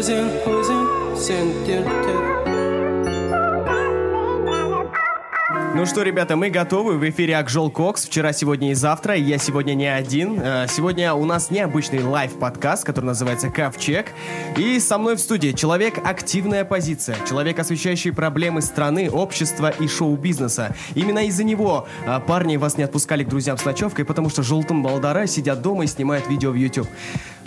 Losing, losing, sentirte. Ну что, ребята, мы готовы. В эфире Акжол Кокс. Вчера, сегодня и завтра. Я сегодня не один. Э, Сегодня у нас необычный лайв-подкаст, который называется Ковчег. И со мной в студии человек «Активная позиция». Человек, освещающий проблемы страны, общества и шоу-бизнеса. Именно из-за него э, парни вас не отпускали к друзьям с ночевкой, потому что Жолтым Балдара сидят дома и снимают видео в YouTube.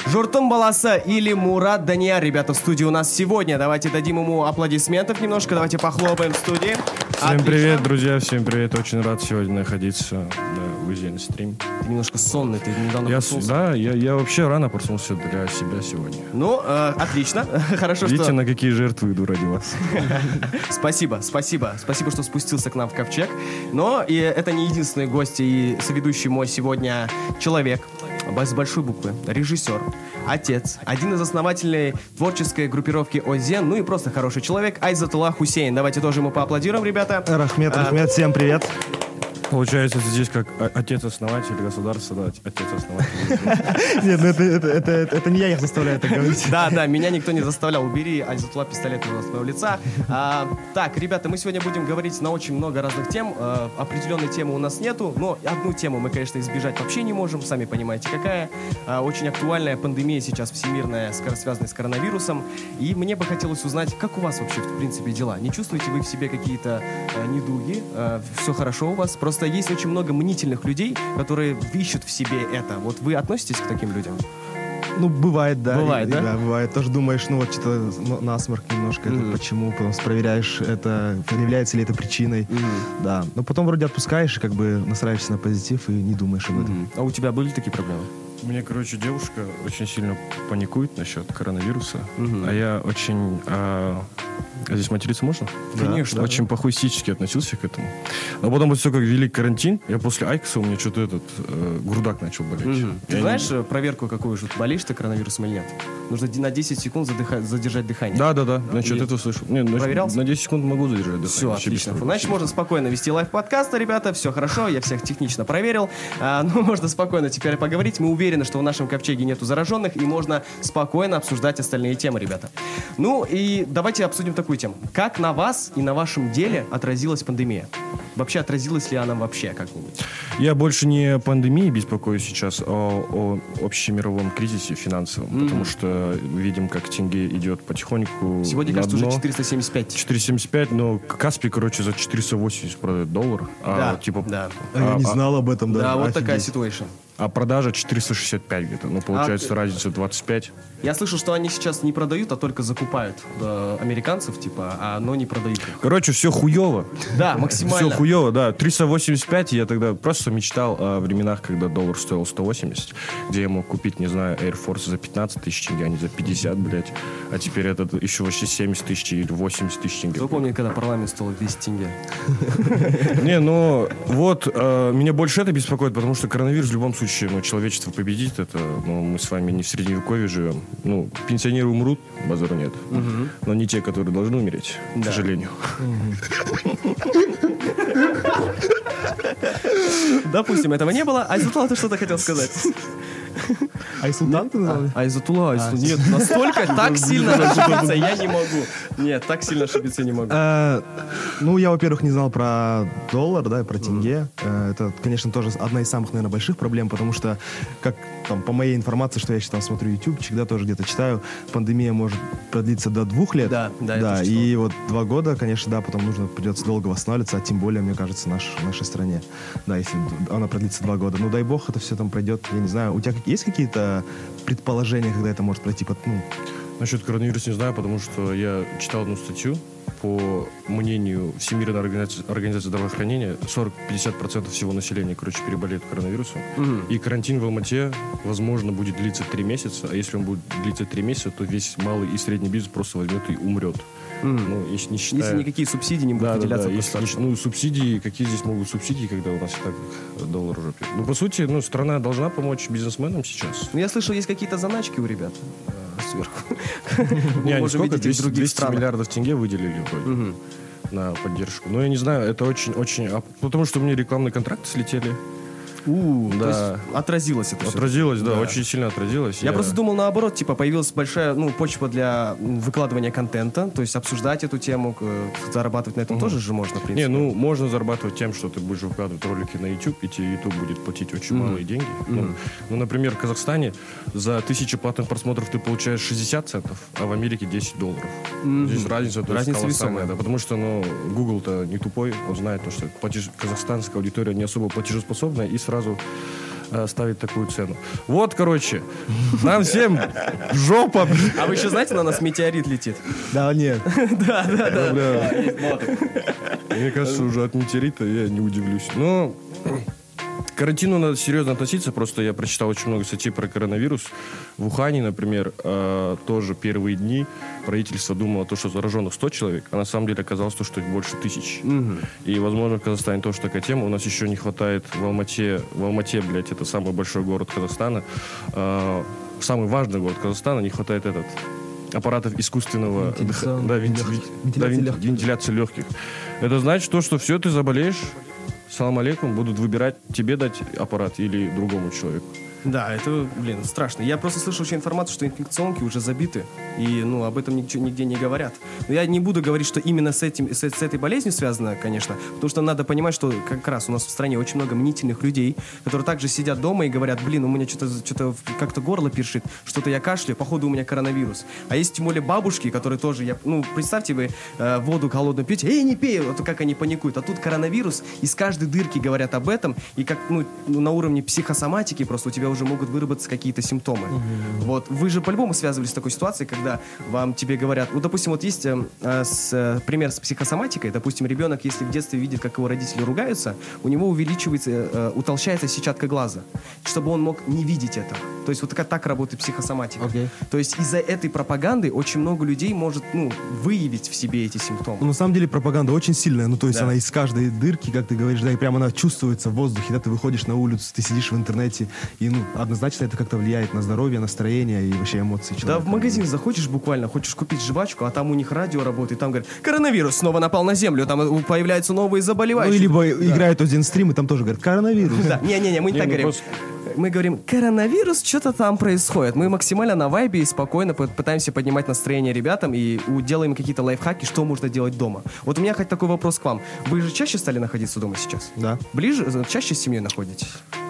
Журтым Баласа или Мурат Данияр, ребята, в студии у нас сегодня. Давайте дадим ему аплодисментов немножко. Давайте похлопаем в студии. Всем Отлично. привет, друзья, всем привет. Очень рад сегодня находиться да, в на стрим. Ты немножко сонный, ты недавно Я, проснулся. да, я, я вообще рано проснулся для себя сегодня. Ну, э, отлично. Хорошо, Видите, что... на какие жертвы иду ради вас. Спасибо, спасибо. Спасибо, что спустился к нам в Ковчег. Но и это не единственный гость и соведущий мой сегодня человек. С большой буквы. Режиссер, отец, один из основателей творческой группировки Озен, ну и просто хороший человек Айзатулла Хусейн. Давайте тоже ему поаплодируем, ребята. Рахмет, А, Рахмет, всем привет. Получается, здесь как отец-основатель государства, да, отец-основатель. Нет, ну это, это, это, это- это не я их заставляю так говорить. Да, да, меня никто не заставлял. Убери Айзатулла пистолет из своего лица. А, так, ребята, мы сегодня будем говорить на очень много разных тем. А, определенной темы у нас нету, но одну тему мы, конечно, избежать вообще не можем. Сами понимаете, какая. А, очень актуальная пандемия сейчас всемирная, связанная с коронавирусом. И мне бы хотелось узнать, как у вас вообще, в принципе, дела? Не чувствуете вы в себе какие-то э, недуги? все хорошо у вас? Просто есть очень много мнительных людей, которые ищут в себе это. Вот вы относитесь к таким людям? Ну, бывает, да. Бывает, И- да? Да, бывает. Тоже думаешь, ну вот что-то насморк немножко, это Мгм. почему, потом проверяешь, это является ли это причиной. Да. Но потом вроде отпускаешь, и как бы настраиваешься на позитив и не думаешь об этом. А у тебя были такие проблемы? Мне, короче, девушка очень сильно паникует насчет коронавируса, Мгм. а я очень... а, а здесь материться можно? Конечно. Очень похуистически относился к этому. Но потом вот все как ввели карантин, я после Айкоса у меня что-то этот э, грудак начал болеть. Мгм. Ты Я знаешь э, проверку какую же, болеешь ты коронавирусом или нет? Нужно на 10 секунд задыха- задержать дыхание. Да, да, да. Насчет И- этого слышал. Не, ну, Проверялся? На 10 секунд могу задержать дыхание. Все, отлично. проблем. Значит, можно спокойно вести лайв-подкасты, ребята. Все хорошо, я всех технично проверил. А, ну, можно спокойно теперь поговорить. Мы уверены, что в нашем ковчеге нету зараженных, и можно спокойно обсуждать остальные темы, ребята. Ну, и давайте обсудим такую тему. Как на вас и на вашем деле отразилась пандемия? Вообще, отразилась ли она вообще как-нибудь? Я больше не о пандемии беспокоюсь сейчас, а о общемировом кризисе финансовом, потому что видим, как тенге идет потихоньку Сегодня, на кажется, уже дно. 475. 475, но Каспий, короче, за 480 продает доллар. Да, А, типа, да. А я не а- знал об этом даже. Да, вот такая ситуация. А продажа 465 где-то. Ну, получается, ты- разница 25. Я слышал, что они сейчас не продают, а только закупают э, американцев, типа, а но не продают. Короче, все хуево. Да, максимально. Все хуево, да. 385 я тогда просто мечтал о временах, когда доллар стоил 180, где я мог купить, не знаю, Air Force за 15 тысяч тенге, а не за 50, блядь. А теперь этот еще вообще 70 тысяч или 80 тысяч тенге. Кто помнит, когда парламент стоил 200 тенге? Не, ну вот э, меня больше это беспокоит, потому что коронавирус в любом случае, ну, человечество победит. Это, ну, мы с вами не в средневековье живем. Ну, пенсионеры умрут, базару нет. Но не те, которые должны умереть, к Да. сожалению. Допустим, этого не было. Айзатула, ты что-то хотел сказать? Айсултан ты назвал? Айзатула, Айзатула. Нет, настолько так сильно ошибиться я не могу. Нет, так сильно ошибиться не могу. Э, Ну, я, во-первых, не знал про доллар, да, про тенге. Э, Это, конечно, тоже одна из самых, наверное, больших проблем, потому что, как там, по моей информации, что я сейчас там смотрю ютубчик, да, тоже где-то читаю, пандемия может продлиться до двух лет. Да, да, Да, и вот два года, конечно, да, потом нужно, придется долго восстанавливаться, а тем более, мне кажется, наш, нашей стране. Да, если она продлится два года. Ну, дай бог, это все там пройдет, я не знаю. У тебя есть какие-то предположения, когда это может пройти? Под, ну, Насчет коронавируса не знаю, потому что я читал одну статью, по мнению Всемирной организации, организации здравоохранения, 40-50% всего населения, короче, переболеет коронавирусом. Мгм. И карантин в Алмате, возможно, будет длиться 3 месяца, а если он будет длиться 3 месяца, то весь малый и средний бизнес просто возьмет и умрет. Мгм. Ну, если не считая... Если никакие субсидии не будут Да, да, выделяться да. по Если, не- ну, субсидии, какие здесь могут субсидии, когда у нас и так доллар уже пьет? Ну, по сути, ну, страна должна помочь бизнесменам сейчас. Ну, я слышал, есть какие-то заначки у ребят э, сверху. Не, они сколько? видеть их в 200, других 200 странах. миллиардов тенге выделили вроде на поддержку. Но я не знаю, это очень-очень... а потому что у меня рекламные контракты слетели. У, то Да. есть отразилось это. Отразилось, да, Да. очень сильно отразилось. Я просто думал наоборот, типа появилась большая ну, почва для выкладывания контента, то есть обсуждать эту тему, к- зарабатывать на этом тоже же можно, в принципе. Не, ну, можно зарабатывать тем, что ты будешь выкладывать ролики на YouTube, и тебе YouTube будет платить очень малые деньги. Ну, ну, например, в Казахстане за тысячу платных просмотров ты получаешь 60 центов, а в Америке 10 долларов. Здесь разница, то есть, Разница колоссальная, весомая. да, потому что, ну, Google-то не тупой, он знает то, что платеж- казахстанская аудитория не особо платежеспособная, и сразу э, ставит такую цену. Вот, короче, нам всем жопа. А вы еще знаете, на нас метеорит летит? Да, нет. Мне кажется, уже от метеорита я не удивлюсь. Но к карантину надо серьезно относиться. Просто я прочитал очень много статей про коронавирус. В Ухане, например, э, тоже первые дни правительство думало, то, что зараженных 100 человек, а на самом деле оказалось то, что их больше тысяч. И, возможно, в Казахстане тоже такая тема. У нас еще не хватает в Алмате, в Алмате, блядь, это самый большой город Казахстана, э, самый важный город Казахстана, не хватает этот аппаратов искусственного дыха- Вентиляционных да, венти- легких. вен- да, Вентиляции вен- легких. вентиляции легких. Это значит то, что все, ты заболеешь, салам алейкум, будут выбирать тебе дать аппарат или другому человеку. Да, это, блин, страшно. Я просто слышал еще информацию, что инфекционки уже забиты, и, ну, об этом ничего, нигде не говорят. Но я не буду говорить, что именно с, этим, с, с этой болезнью связано, конечно, потому что надо понимать, что как раз у нас в стране очень много мнительных людей, которые также сидят дома и говорят, блин, у меня что-то что как-то горло першит, что-то я кашляю, походу у меня коронавирус. А есть тем более бабушки, которые тоже, я, ну, представьте вы э, воду холодную пьете, эй, не пей, вот как они паникуют. А тут коронавирус, из каждой дырки говорят об этом, и как, ну, на уровне психосоматики просто у тебя уже могут выработаться какие-то симптомы. Вот, вы же по-любому связывались с такой ситуацией, когда вам тебе говорят, ну, допустим, вот есть э, э, с, э, пример с психосоматикой, допустим, ребенок, если в детстве видит, как его родители ругаются, у него увеличивается, э, утолщается сетчатка глаза, чтобы он мог не видеть это. То есть вот так, так работает психосоматика. Окей. То есть из-за этой пропаганды очень много людей может, ну, выявить в себе эти симптомы. Ну, на самом деле пропаганда очень сильная. Ну, то есть Да. она из каждой дырки, как ты говоришь, да, и прямо она чувствуется в воздухе. Да, ты выходишь на улицу, ты сидишь в интернете, и, ну, однозначно это как-то влияет на здоровье, настроение и вообще эмоции Да, человека. в магазин заходишь буквально, хочешь купить жвачку, а там у них радио работает, там говорят, коронавирус снова напал на землю, там появляются новые Ну, заболевающие. и либо играют один стрим, и там тоже говорят, коронавирус. Да, не-не-не, мы не Не, так ну говорим. Мы говорим, коронавирус, что-то там происходит. Мы максимально на вайбе и спокойно пы- пытаемся поднимать настроение ребятам и делаем какие-то лайфхаки, что можно делать дома. Вот у меня хоть такой вопрос к вам. Вы же чаще стали находиться дома сейчас? Да. Ближе, э, чаще с семьей находитесь?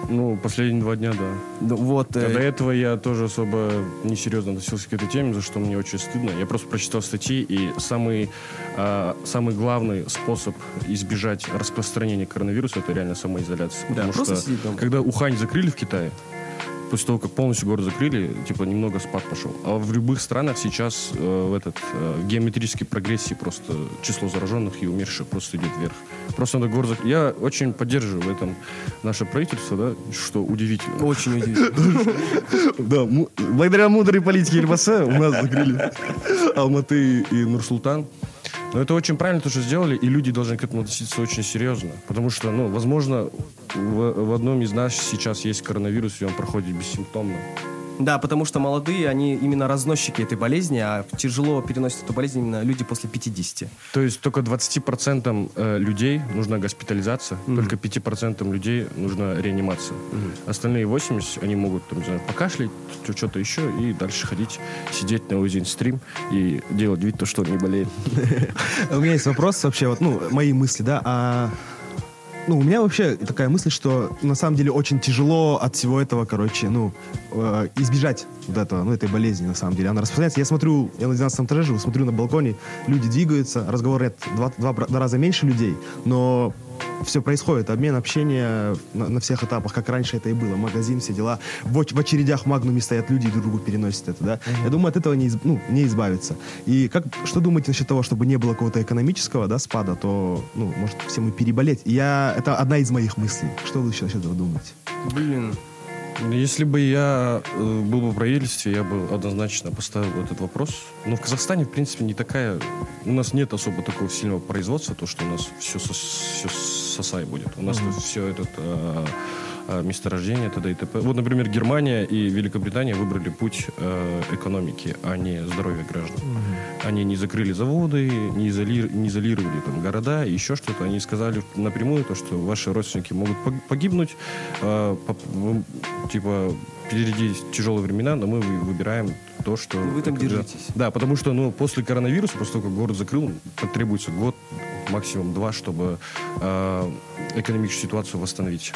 Ну, последние два дня, да. Ну, вот. э, А До этого я тоже особо несерьезно относился к этой теме, за что мне очень стыдно. Я просто прочитал статьи, и самый, а, самый главный способ избежать распространения коронавируса это реально самоизоляция. Да, Потому что когда Ухань закрыли в Китае, после того, как полностью город закрыли, типа немного спад пошел. А в любых странах сейчас э, в этот э, геометрической прогрессии просто число зараженных и умерших просто идет вверх. Просто надо город зак- Я очень поддерживаю в этом наше правительство, да, что удивительно. Очень удивительно. Да, благодаря мудрой политике Ельбаса у нас закрыли Алматы и Нур-Султан. Но это очень правильно то, что сделали, и люди должны к этому относиться очень серьезно. Потому что, ну, возможно, в, в одном из нас сейчас есть коронавирус, и он проходит бессимптомно. Да, потому что молодые, они именно разносчики этой болезни, а тяжело переносят эту болезнь именно люди после 50. То есть только 20% э, людей нужна госпитализация, только 5% людей нужна реанимация. Остальные 80, они могут, там, не знаю, покашлять, что-то еще, и дальше ходить, сидеть на один стрим и делать вид, то, что не болеет. У меня есть вопрос вообще, вот, ну, мои мысли, да, а... Ну, у меня вообще такая мысль, что на самом деле очень тяжело от всего этого, короче, ну, э, избежать вот этого, ну, этой болезни, на самом деле. Она распространяется. Я смотрю, я на 12 этаже живу, смотрю на балконе, люди двигаются, разговорят два, два, два раза меньше людей, но все происходит, обмен, общение на, на всех этапах, как раньше это и было, магазин, все дела. В, в очередях в Магнуме стоят люди и друг другу переносят это, да. Я думаю, от этого не, из- ну, не избавиться. И как, что думаете насчет того, чтобы не было какого-то экономического, да, спада, то, ну, может, все мы переболеть. И Я, это одна из моих мыслей. Что вы насчет этого думаете? Блин. Если бы я э, был бы в правительстве, я бы однозначно поставил этот вопрос. Но в Казахстане, в принципе, не такая... У нас нет особо такого сильного производства, то, что у нас все, все сосай будет. У нас тут все этот... э, месторождения, т.д. и т.п. Вот, например, Германия и Великобритания выбрали путь э, экономики, а не здоровья граждан. Они не закрыли заводы, не, изоли- не изолировали там города, еще что-то. Они сказали напрямую то, что ваши родственники могут пог- погибнуть, э, поп- вы, типа впереди тяжелые времена, но мы вы- выбираем то, что... Вы там держитесь. Да, потому что ну, после коронавируса, после того, как город закрыл, потребуется год, максимум два, чтобы э, экономическую ситуацию восстановить.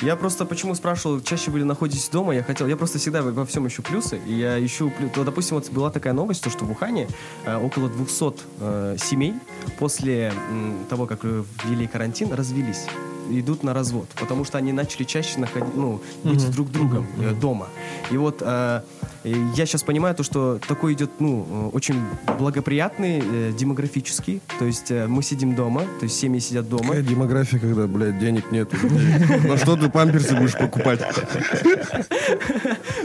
Я просто почему спрашивал, чаще вы ли находитесь дома, я хотел, я просто всегда во всем ищу плюсы, и я ищу, то, допустим, вот была такая новость, то, что в Ухане э, около 200 э, семей после м, того, как э, ввели карантин, развелись идут на развод, потому что они начали чаще находить, ну, быть друг другом э, дома. И вот э, э, я сейчас понимаю то, что такой идет, ну, э, очень благоприятный, э, демографический, то есть э, мы сидим дома, то есть семьи сидят дома, Какая демография, когда, блядь, денег нет? На что ты памперсы будешь покупать?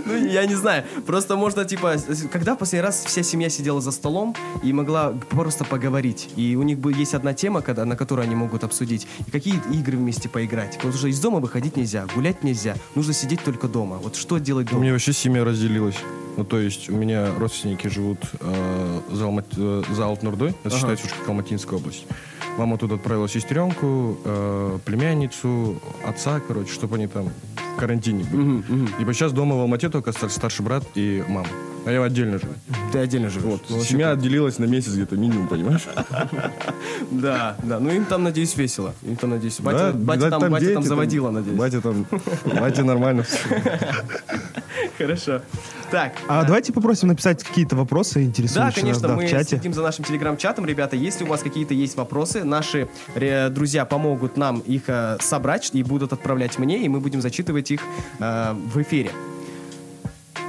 Ну, я не знаю. Просто можно, типа, когда последний раз вся семья сидела за столом и могла просто поговорить. И у них есть одна тема, когда, на которую они могут обсудить. И какие игры вместе поиграть. Потому что из дома выходить нельзя, гулять нельзя. Нужно сидеть только дома. Вот что делать У дома? меня вообще семья разделилась. Ну, то есть у меня родственники живут э, за, Алмат, э, за Алтнурдой, это Ага. считается уже как Алматинская область. Мама тут отправила сестренку, э, племянницу, отца, короче, чтобы они там в карантине были. Мгм, мгм. И сейчас дома в Алмате только стар- старший брат и мама. А я отдельно живу. Ты отдельно живешь. Вот. Ну, Семья отделилась на месяц где-то минимум, понимаешь? Да, да. Ну им там, надеюсь, весело. Им там, надеюсь, батя, Да, батя да, там, батя там заводила, надеюсь. Батя там, батя нормально все. Хорошо. Так. А давайте попросим написать какие-то вопросы Да, интересующие нас конечно, да, мы в чате. следим за нашим телеграм-чатом. Ребята, если у вас какие-то есть вопросы, наши э, друзья помогут нам их э, собрать и будут отправлять мне, и мы будем зачитывать их э, в эфире.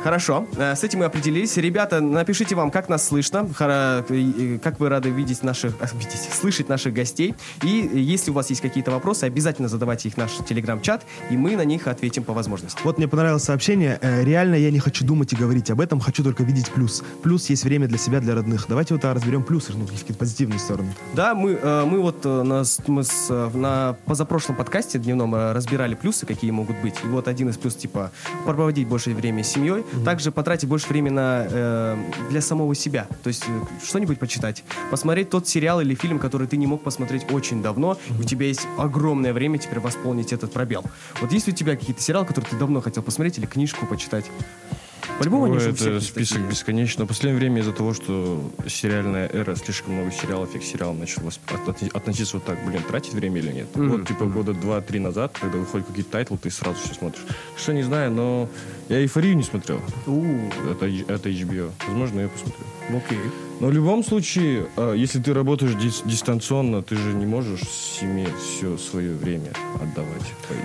Хорошо, э, с этим мы определились. Ребята, напишите вам, как нас слышно, э, как вы рады видеть наших, а, видеть, слышать наших гостей. И э, если у вас есть какие-то вопросы, обязательно задавайте их в наш телеграм-чат, и мы на них ответим по возможности. Вот мне понравилось сообщение. Э, реально я не хочу думать и говорить об этом, хочу только видеть плюс. Плюс есть время для себя, для родных. Давайте вот а, разберем плюсы, ну, какие-то позитивные стороны. Да, мы, э, мы вот э, на, мы с, э, на позапрошлом подкасте дневном э, разбирали плюсы, какие могут быть. И вот один из плюсов, типа, проводить больше времени с семьей, также потратить больше времени на, э, для самого себя. То есть э, что-нибудь почитать, посмотреть тот сериал или фильм, который ты не мог посмотреть очень давно, и у тебя есть огромное время теперь восполнить этот пробел. Вот есть у тебя какие-то сериалы, которые ты давно хотел посмотреть или книжку почитать? По-любому они это список такие. бесконечно. В последнее время из-за того, что сериальная эра, слишком много сериалов, я к сериалам начал относиться вот так, блин, тратить время или нет. Мгм. Вот, типа, года два-три назад, когда выходят какие-то тайтлы, ты сразу все смотришь. Что, не знаю, но я «Эйфорию» не смотрел. У, Это, это HBO. Возможно, я посмотрю. Окей. Но в любом случае, э, если ты работаешь дис- дистанционно, ты же не можешь семье все свое время отдавать.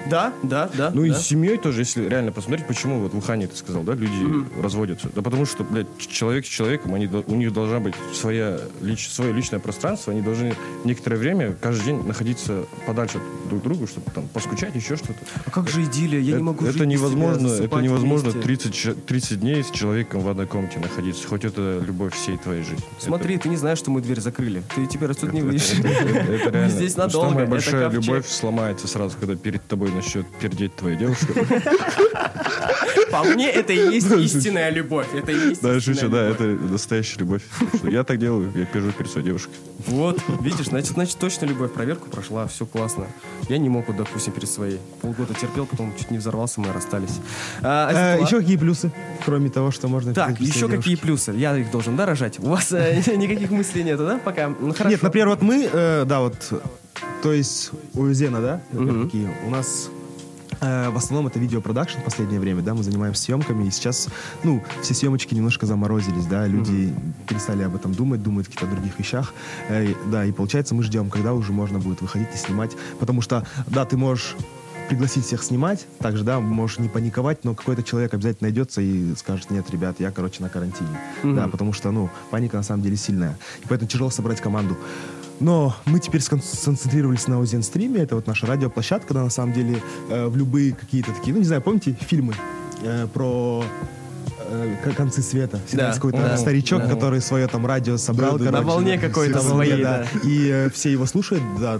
Да, да, да. Ну и да. с семьей тоже, если реально посмотреть, почему вот в Ухане ты сказал, да, люди разводятся. Да потому что, блядь, человек с человеком, они, у них должна быть своя, лич, свое личное пространство, они должны некоторое время, каждый день находиться подальше друг друга, чтобы там поскучать, еще что-то. А как же идиллия? Я это, не могу это жить без невозможно, тебя, это невозможно вместе. 30, ч- 30 дней с человеком в одной комнате находиться, хоть это любовь всей твоей жизни. Смотри, ты не знаешь, что мы дверь закрыли. Ты теперь отсюда не выйдешь. Это, это- это реально. здесь надолго. Самая это большая ковчег. любовь сломается сразу, когда перед тобой начнет пердеть твоя девушка. По мне, это и есть истинная любовь. Это и есть Да, шучу, да, это настоящая любовь. Я так делаю, я пержу перед своей девушкой. Вот, видишь, значит, значит, точно любовь. Проверку прошла, все классно. Я не мог, вот, допустим, перед своей. Полгода терпел, потом чуть не взорвался, мы расстались. А, Э, Азизулла? еще какие плюсы, кроме того, что можно... Так, еще какие плюсы? Я их должен, да, рожать? У вас э, никаких мыслей нету, да, пока? Ну, хорошо. Нет, например, вот мы, э, да, вот, то есть у Зена, да, такие, у нас э, в основном это видеопродакшн в последнее время, да, мы занимаемся съемками, и сейчас, ну, все съемочки немножко заморозились, да, люди перестали об этом думать, думают о каких-то других вещах, Э, да, и получается мы ждем, когда уже можно будет выходить и снимать, потому что, да, ты можешь пригласить всех снимать, также, да, можешь не паниковать, но какой-то человек обязательно найдется и скажет, нет, ребят, я, короче, на карантине, да, потому что, ну, паника на самом деле сильная, и поэтому тяжело собрать команду. Но мы теперь скон- сконцентрировались на Озен стриме, это вот наша радиоплощадка, да, на самом деле, э, в любые какие-то такие, ну, не знаю, помните фильмы э, про э, концы света. Всегда Да, есть какой-то да, старичок, да. который свое там радио собрал. Да, да, на короче, волне какой-то своей, да. да. И э, все его слушают, да.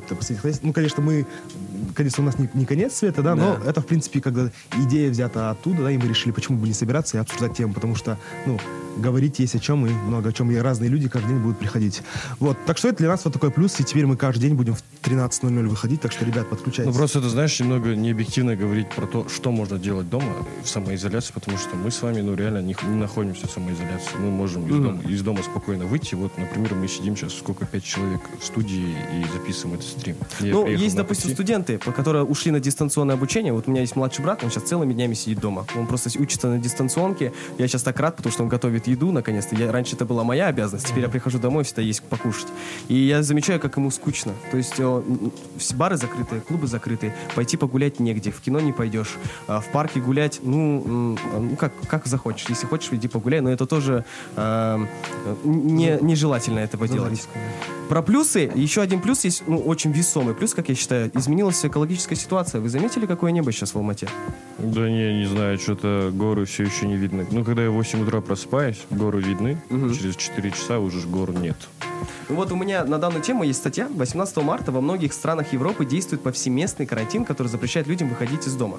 Ну, конечно, мы, конечно, у нас не, не конец света, да, но Да. это, в принципе, когда идея взята оттуда, да, и мы решили, почему бы не собираться и обсуждать тему, потому что, ну, говорить есть о чем, и много о чем, и разные люди каждый день будут приходить. Вот, так что это для нас вот такой плюс, и теперь мы каждый день будем в 13.00 выходить, так что, ребят, Ну, подключайтесь. просто это, знаешь, немного необъективно говорить про то, что можно делать дома в самоизоляции, потому что мы с вами, ну, реально не, не находимся в самоизоляции. Мы можем из, дома, из дома спокойно выйти. Вот, например, мы сидим сейчас, сколько, пять человек в студии и записываем этот стрим. Я Ну, есть, допустим, такси. студенты, по- которые ушли на дистанционное обучение. Вот у меня есть младший брат, он сейчас целыми днями сидит дома. Он просто учится на дистанционке. Я сейчас так рад, потому что он готовит еду, наконец-то. Я, раньше это была моя обязанность, теперь я прихожу домой, всегда есть покушать. И я замечаю, как ему скучно. То есть э, все бары закрыты, клубы закрыты, пойти погулять негде, в кино не пойдешь, а в парке гулять, ну, м, ну как, как захочешь. Если хочешь, иди погуляй, но это тоже э, не, нежелательно этого делать. Про плюсы, еще один плюс есть, ну, очень весомый плюс, как я считаю, изменилась экологическая ситуация. Вы заметили, какое небо сейчас в Алмате? Да не, не знаю, что-то горы все еще не видно. Ну, когда я в 8 утра просыпаюсь, горы видны. Через 4 часа уже ж гор нет. Ну Вот у меня на данную тему есть статья. 18 марта во многих странах Европы действует повсеместный карантин, который запрещает людям выходить из дома.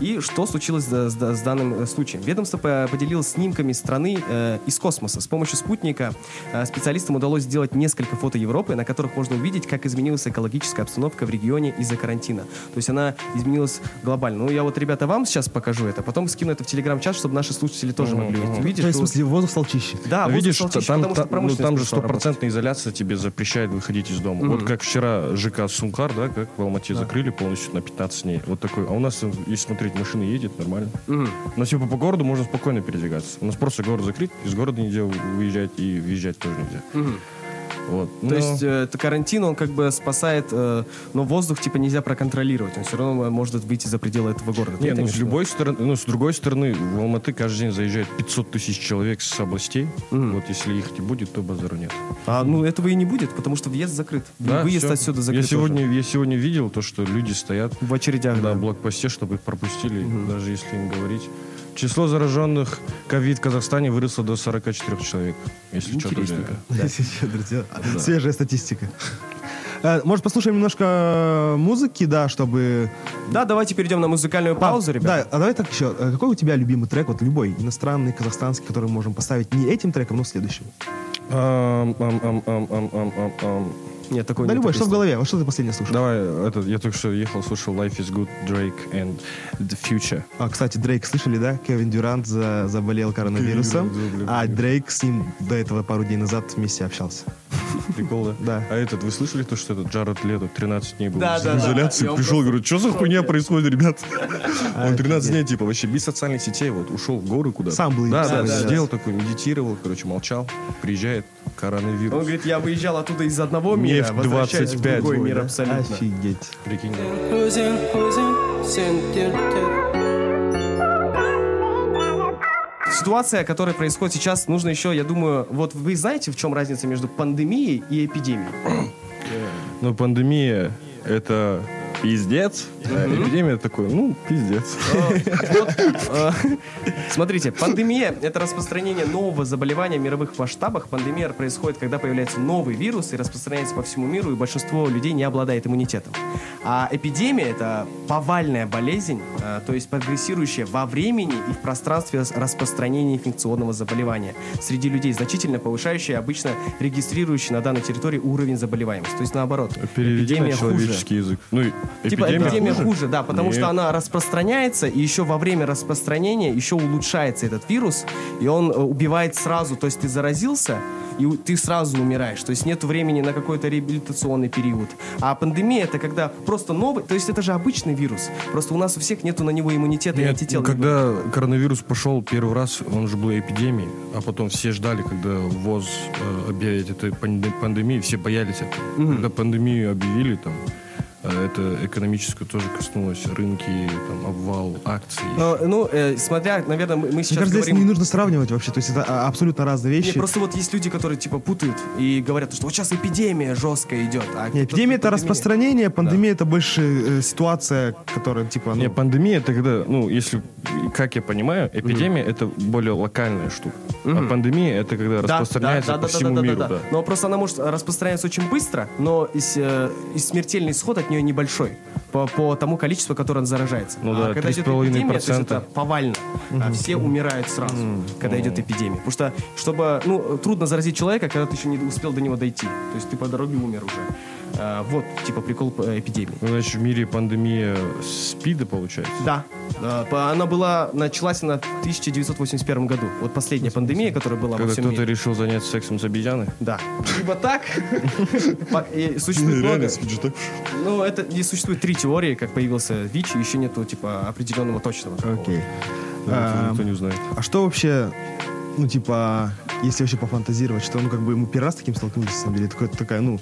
И что случилось с, с- с данным э, случаем? Ведомство по- поделилось снимками страны э, из космоса. С помощью спутника э, специалистам удалось сделать несколько фото Европы, на которых можно увидеть, как изменилась экологическая обстановка в регионе из-за карантина. То есть она изменилась глобально. Ну, я вот, ребята, вам сейчас покажу это, потом скину это в телеграм-чат, чтобы наши слушатели тоже могли увидеть. То есть, в что- смысле, воздух стал чище. Да, Ну, видишь, стал та- чище, там, потому что та- ну, там же стопроцентная изоляция тебе запрещает выходить из дома. Вот как вчера ЖК Сункар, да, как в Алмате закрыли полностью на 15 дней. Вот такой. А у нас, если смотреть, машина едет нормально. Но типа по городу можно спокойно передвигаться. У нас просто город закрыт, из города нельзя выезжать и въезжать тоже нельзя. Вот. То Но- есть э, это карантин, он как бы спасает, э, но воздух типа нельзя проконтролировать, он все равно может выйти за пределы этого города. Ты Не, это ну имеешь с любой стороны, ну с другой стороны, в Алматы каждый день заезжает 500 тысяч человек с областей. Вот если их не будет, то базара нет. А, ну этого и не будет, потому что въезд закрыт. И выезд всё. отсюда закрыт Я сегодня, тоже. я сегодня видел то, что люди стоят в очередях. на Да. блокпосте, чтобы их пропустили, даже если им говорить. Число зараженных ковид в Казахстане выросло до 44 человек. Если что. Друзья, Свежая статистика. Э, Может, послушаем немножко музыки, да, чтобы... Да, давайте перейдем на музыкальную паузу, А, ребята. Да, а давай так еще. Э, Какой у тебя любимый трек, вот любой, иностранный, казахстанский, который мы можем поставить не этим треком, но следующим? Ам, ам, ам, Нет, такой Да любой, что в голове? Вот что ты последнее слушал? Давай, этот, я только что ехал, слушал Life is Good, Drake and The Future. А, кстати, Дрейк, слышали, да? Кевин Дюрант за- заболел коронавирусом, да, а. Дрейк с ним до этого пару дней назад вместе общался. Прикол, да? Да. А этот, вы слышали то, что этот Джаред Лето 13 дней был Да, в да, да. изоляции? Он Пришел, говорю, что за хуйня происходит, ребят? А, Он 13 офигеть. дней, типа, вообще без социальных сетей, вот, ушел в горы куда-то. Сам был Да, да, да. сидел такой, медитировал, короче, молчал. Приезжает коронавирус. Он говорит, я выезжал оттуда из одного мира, Нефть возвращаюсь в 25, другой ой, мир да? абсолютно. Офигеть. Прикинь. Өзің өзің сенделтіп Ситуация, которая происходит сейчас, нужно еще, я думаю, вот вы знаете, в чем разница между пандемией и эпидемией? Ну, пандемия — это пиздец, а эпидемия такой, ну, пиздец. Э, Смотрите, пандемия – это распространение нового заболевания в мировых масштабах. Пандемия происходит, когда появляется новый вирус и распространяется по всему миру, и большинство людей не обладает иммунитетом. А эпидемия – это повальная болезнь, э, то есть прогрессирующая во времени и в пространстве распространения инфекционного заболевания среди людей, значительно повышающая обычно регистрирующий на данной территории уровень заболеваемости. То есть наоборот, Переведи на эпидемия хуже. человеческий язык. Ну, и Типа эпидемия, хуже? хуже? да, потому Нет. что она распространяется, и еще во время распространения еще улучшается этот вирус, и он э, убивает сразу, то есть ты заразился, и ты сразу умираешь, то есть нет времени на какой-то реабилитационный период. А пандемия это когда просто новый, то есть это же обычный вирус, просто у нас у всех нету на него иммунитета и Нет, антител. ну, когда коронавирус пошел первый раз, он же был эпидемией, а потом все ждали, когда ВОЗ э, объявит эту панде- пандемию, все боялись этого. Когда пандемию объявили, там, Это экономическую тоже коснулось рынки, там, обвал акций. Но, ну, э, смотря, наверное, мы, мы Мне сейчас кажется, здесь говорим... не нужно сравнивать вообще. То есть это а, абсолютно разные вещи. просто вот есть люди, которые типа путают и говорят, что вот сейчас эпидемия жесткая идет. А Не, тут эпидемия это пандемия. распространение, пандемия это больше э, ситуация, которая типа, ну, Не, пандемия это когда, ну, если, как я понимаю, эпидемия это более локальная штука. А пандемия это когда Да, распространяется да, да, по да, всему да, да, миру, да, да. да. Но просто она может распространяться очень быстро, но и, э, и смертельный исход от нее небольшой по, по тому количеству, которое он заражается. Ну а да, когда идет 3,5%. эпидемия, то есть это повально. А все умирают сразу, когда идет эпидемия. Потому что, чтобы, ну, трудно заразить человека, когда ты еще не успел до него дойти. То есть ты по дороге умер уже. А, вот, типа, прикол э, эпидемии. Ну, Значит, в мире пандемия СПИДа, получается? Да. По- Она была, началась она в 1981 году. Вот последняя пандемия, которая была во Когда всем кто-то мире. решил заняться сексом с обезьяной? Да. Либо так. Существует много. Ну, это не существует три теории, как появился ВИЧ, еще нету, типа, определенного точного. окей. Да, А, никто не узнает. А что вообще, ну, типа, если вообще пофантазировать, что, ну, как бы мы первый раз с таким столкнулись, на самом деле, какая-то такая, ну,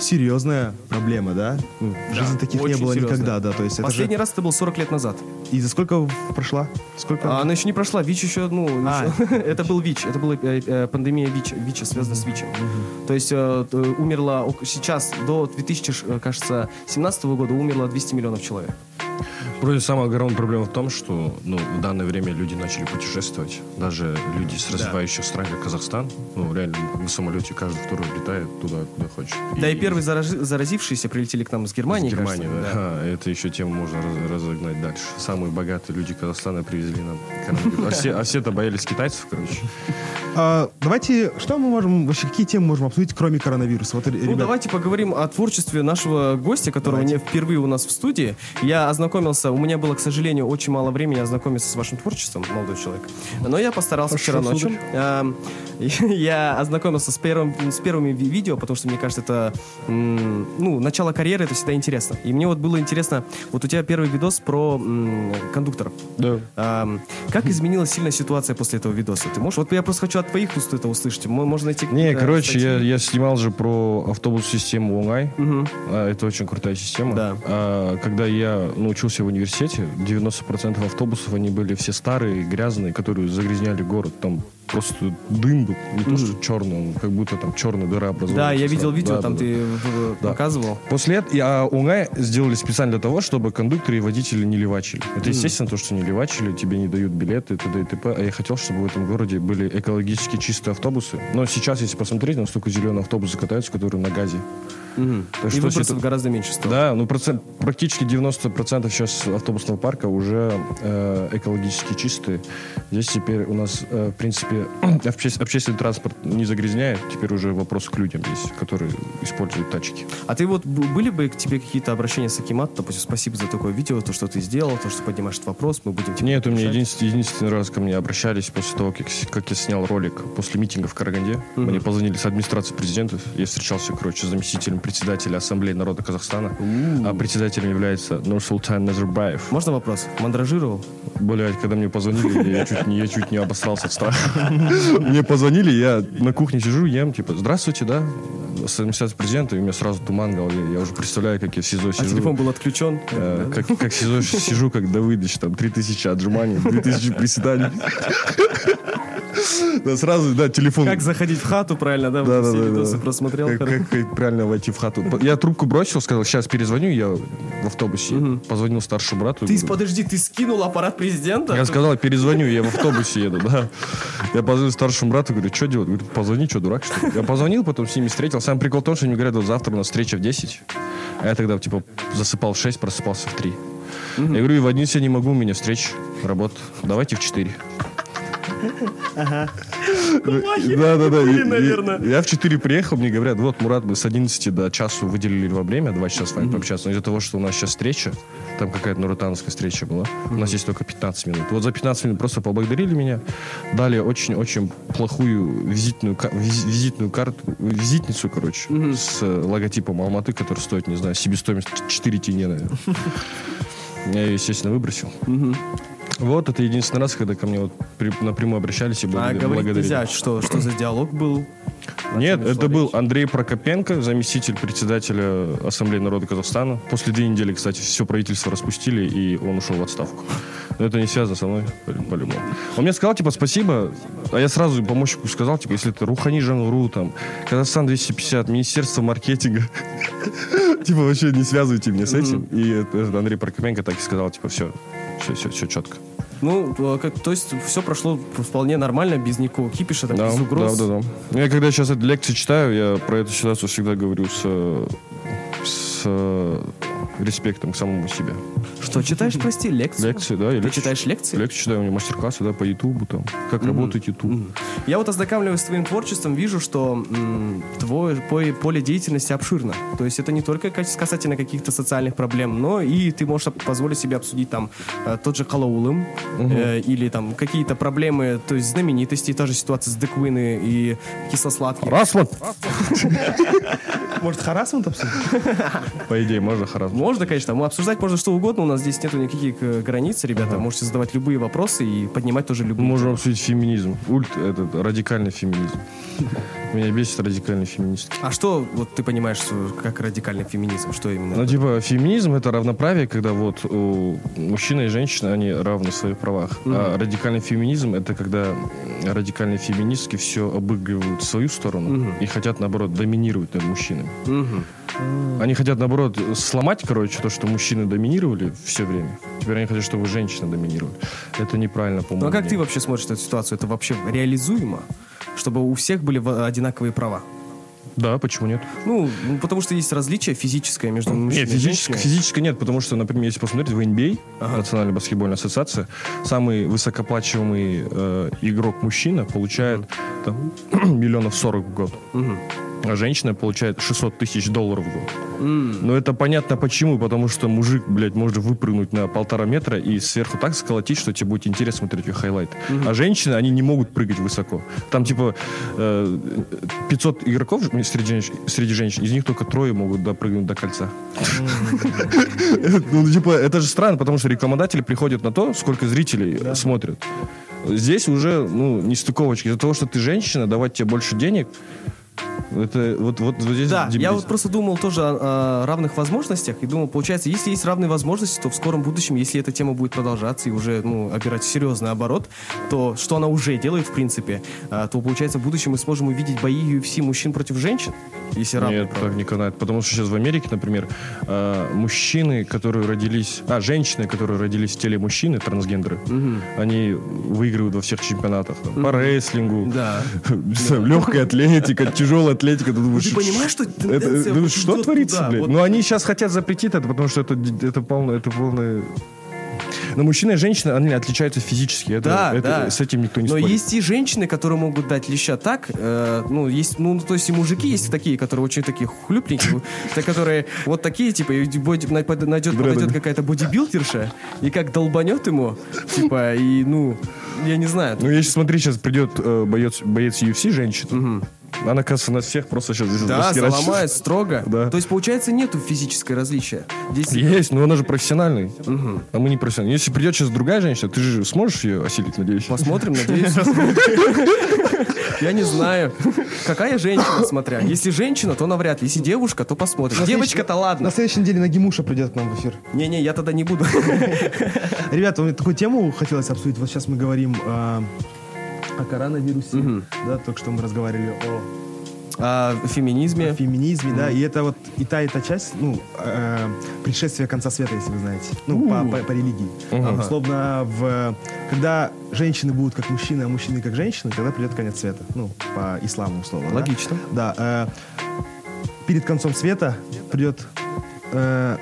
серьезная проблема, да? Ну, в жизни таких не было серьезная. никогда, да, то есть это Последний же... раз это был 40 лет назад. И за сколько прошла? Сколько? А она еще не прошла. ВИЧ еще, ну, А. еще- это был ВИЧ. Это была э, э, пандемия ВИЧ, ВИЧа, связана с ВИЧем. То есть э, т- умерло сейчас, до 2017 года умерло 200 миллионов человек. Вроде самая огромная проблема в том, что ну, в данное время люди начали путешествовать. Даже люди с развивающих стран, как Казахстан, ну, реально на самолете каждый второй летает туда, куда хочет. Да и первые заражи- заразившиеся прилетели к нам из Германии, Из Германии, кажется. да. А, это еще тему можно раз- разогнать дальше. Самые богатые люди Казахстана привезли нам коронавирус. А все, а все-то боялись китайцев, короче. А, давайте, что мы можем, вообще, какие темы можем обсудить, кроме коронавируса? Вот, Ну, ребят, давайте поговорим о творчестве нашего гостя, которого не впервые у нас в студии. Я ознакомился, у меня было, к сожалению, очень мало времени ознакомиться с вашим творчеством, молодой человек. Но я постарался вчера ночью. Я ознакомился с, первым, с первыми ви- видео, потому что, мне кажется, это ну, начало карьеры, это всегда интересно. И мне вот было интересно, вот у тебя первый видос про кондукторов. Да. Эм, Как изменилась сильно ситуация после этого видоса? Ты можешь? Вот я просто хочу от твоих уст это услышать. Мо- Можно найти Не, короче, я, я снимал же про автобус-систему Лунгай. Мгм. А, Это очень крутая система. Да. А, когда я ну, учился в университете, 90% автобусов, они были все старые, грязные, которые загрязняли город. Там просто дым был, не то что черный, он как будто там черная дыра образовалась. Да, я видел видео, Да, там да, ты Да. показывал. После этого а Унгай сделали специально для того, чтобы кондукторы и водители не левачили. Это естественно то, что не левачили, тебе не дают билеты, т.д. и т.п. А я хотел, чтобы в этом городе были экологически чистые автобусы. Но сейчас, если посмотреть, настолько зеленые автобусы катаются, которые на газе. Так И что выбросов ситу- гораздо меньше стало. Да, ну процент, практически 90% сейчас автобусного парка уже э, экологически чистые. Здесь теперь у нас, э, в принципе, обще- общественный транспорт не загрязняет. Теперь уже вопрос к людям есть, которые используют тачки. А ты вот были бы к тебе какие-то обращения с Акимат? Допустим, спасибо за такое видео, то, что ты сделал, то, что поднимаешь этот вопрос, мы будем тебе Нет, у меня единственный, единственный раз ко мне обращались после того, как, как я снял ролик после митинга в Караганде. Мне позвонили с администрации президента. Я встречался, короче, с заместителем председателя Ассамблеи народа Казахстана. А председателем является Нурсултан Назарбаев. Можно вопрос? Мандражировал? Блять, когда мне позвонили, я чуть не обосрался от страха. Мне позвонили, я на кухне сижу, ем, типа, здравствуйте, да? С администрацией президента, и у меня сразу туман в голове. Я уже представляю, как я в СИЗО А сижу. телефон был отключен? Э, как, как сижу, сижу, как Давыдыч, там, 3000 отжиманий, 2000 приседаний. Да, сразу, да, телефон. Как заходить в хату, правильно, да? Да, да, все да, видосы да. просмотрел. Как, как- как правильно войти в хату. Я трубку бросил, сказал, сейчас перезвоню, я в автобусе. Позвонил старшему брату. Ты, говорю, подожди, ты скинул аппарат президента? Я сказал, перезвоню, я в автобусе еду, да. Я позвонил старшему брату, говорю, что делать? Говорит, позвони, что, дурак, что ли? Я позвонил, потом с ними встретил. Сам прикол в том, что они говорят, вот завтра у нас встреча в 10. А я тогда, типа, засыпал в 6, просыпался в 3. Я говорю, и в 11 я не могу, у меня встреча, работа. Давайте в 4. Да, да, да. Я в 4 приехал, мне говорят, вот, Мурат, мы с 11 до часу выделили во время, 2 часа с вами пообщаться. Но из-за того, что у нас сейчас встреча, там какая-то нуротановская встреча была, у нас есть только 15 минут. Вот за 15 минут просто поблагодарили меня, дали очень-очень плохую визитную, визитную карту, визитницу, короче, с э, логотипом Алматы, который стоит, не знаю, себестоимость 4 тенге, наверное. Я ее, естественно, выбросил. Вот, это единственный раз, когда ко мне вот при- напрямую обращались и А благодар- говорить благодарили. нельзя, что, что за диалог был? Нет, это был? Андрей Прокопенко, заместитель председателя Ассамблеи народа Казахстана. После две недели, кстати, все правительство распустили, и он ушел в отставку. Но это не связано со мной, по- по-любому. Он мне сказал, типа, спасибо, а я сразу помощнику сказал, типа, если это Рухани Жангру, там, Казахстан 250, Министерство маркетинга, типа, вообще не связывайте меня с этим. И Андрей Прокопенко так и сказал, типа, все, все, все, все четко. Ну, э, как, то есть все прошло вполне нормально, без никакого кипиша, там, Да, без угроз. да, да, да. Я когда сейчас эти лекции читаю, я про эту ситуацию всегда говорю с, с респектом к самому себе. Что, читаешь, прости, лекцию? Лекции, да. Ты лекции- читаешь лекции? Лекции читаю, у меня мастер-классы, да, по Ютубу, там, как работает Ютуб. Я вот ознакомливаясь с твоим творчеством, вижу, что м, твое по- поле деятельности обширно. То есть это не только кас- касательно каких-то социальных проблем, но и ты можешь позволить себе обсудить там э, тот же Хэллоуин э, или там какие-то проблемы, то есть знаменитости, та же ситуация с Деквины и кисло-сладким. Расман! Может, харасмент обсудить? По идее, можно харасман. Можно, конечно, мы обсуждать можно что угодно, у нас здесь нету никаких э, границ, ребята, можете задавать любые вопросы и поднимать тоже любые. Можем обсудить феминизм. Ульт, этот, радикальный феминизм. Меня бесит радикальный феминист. А что вот ты понимаешь что- как радикальный феминизм? Что именно? Ну, типа, феминизм — это равноправие, когда вот мужчина и женщина, они равны в своих правах. А радикальный феминизм — это когда радикальные феминистки все обыгрывают в свою сторону и хотят, наоборот, доминировать над мужчинами. Они хотят, наоборот, сломать, короче, то, что мужчины доминировали все время. Теперь они хотят, чтобы женщины доминировали. Это неправильно, по-моему. Ну а как ты вообще смотришь на эту ситуацию? Это вообще реализуемо? Чтобы у всех были одинаковые права? Да, почему нет? Ну, ну, потому что есть различие физическое между мужчиной Нет, и женщиной. физически нет, потому что, например, если посмотреть в NBA, Национальная баскетбольная ассоциация, самый высокоплачиваемый э, игрок мужчина получает там, миллионов сорок в год. А женщина получает 600 тысяч долларов в год. Но это понятно почему, потому что мужик, блядь, может выпрыгнуть на полтора метра и сверху так сколотить, что тебе будет интересно смотреть ее highlight. А женщины, они не могут прыгать высоко. Там типа э, 500 игроков среди, среди женщин, из них только трое могут допрыгнуть до кольца. Ну, типа, это же странно, потому что рекламодатели приходят на то, сколько зрителей смотрят. Здесь уже, ну, не стыковочки. Из-за того, что ты женщина, давать тебе больше денег, это вот, вот, вот здесь Да, я дебилизм. вот просто думал тоже о, о равных возможностях и думал, получается, если есть равные возможности, то в скором будущем, если эта тема будет продолжаться и уже ну, обирать серьезный оборот, то что она уже делает, в принципе, а, то получается в будущем мы сможем увидеть бои UFC мужчин против женщин, если равные Нет, права. так не канает. Потому что сейчас в Америке, например, э, мужчины, которые родились... А, женщины, которые родились в теле мужчины, трансгендеры, они выигрывают во всех чемпионатах. там, По рестлингу, Да. легкая атлетика, тяжелая атлетика. Ты, думаешь, ты понимаешь, что это- вот что творится, туда, блядь? вот. Ну, они сейчас хотят запретить это, потому что это, это полное... Это полное... Но мужчина и женщина, они отличаются физически. Это, Да, это- да. С этим никто не Но спорит. есть и женщины, которые могут дать леща так, э, ну, есть, ну, то есть и мужики есть такие, которые очень такие хлюпненькие, те, которые вот такие, типа, найдет, подойдет какая-то бодибилдерша, и как долбанет ему, типа, и, ну, я не знаю. Ну, если смотри, сейчас придет э, боец, боец UFC, женщина. Она, кажется, нас всех просто сейчас здесь Да, заломает строго. Да. То есть, получается, нету физическое различия. Здесь Есть, но она же профессиональный. А мы не профессиональные. Если придет сейчас другая женщина, ты же сможешь ее осилить, надеюсь? Посмотрим, надеюсь. Я не знаю. Какая женщина, смотря. Если женщина, то навряд ли. Если девушка, то посмотрим. Девочка-то ладно. На следующей неделе Нагимуша придет к нам в эфир. Не-не, я тогда не буду. Ребята, вот такую тему хотелось обсудить. Вот сейчас мы говорим э, о коронавирусе. Да, только что мы разговаривали о О феминизме. феминизме, да, и это вот и та, и та часть, ну, э, предшествие конца света, если вы знаете, ну, по, по- по религии. А, Условно, в, когда женщины будут как мужчины, а мужчины как женщины, тогда придет конец света, ну, по исламу, условно. да. Логично. Да, э, перед концом света придет э,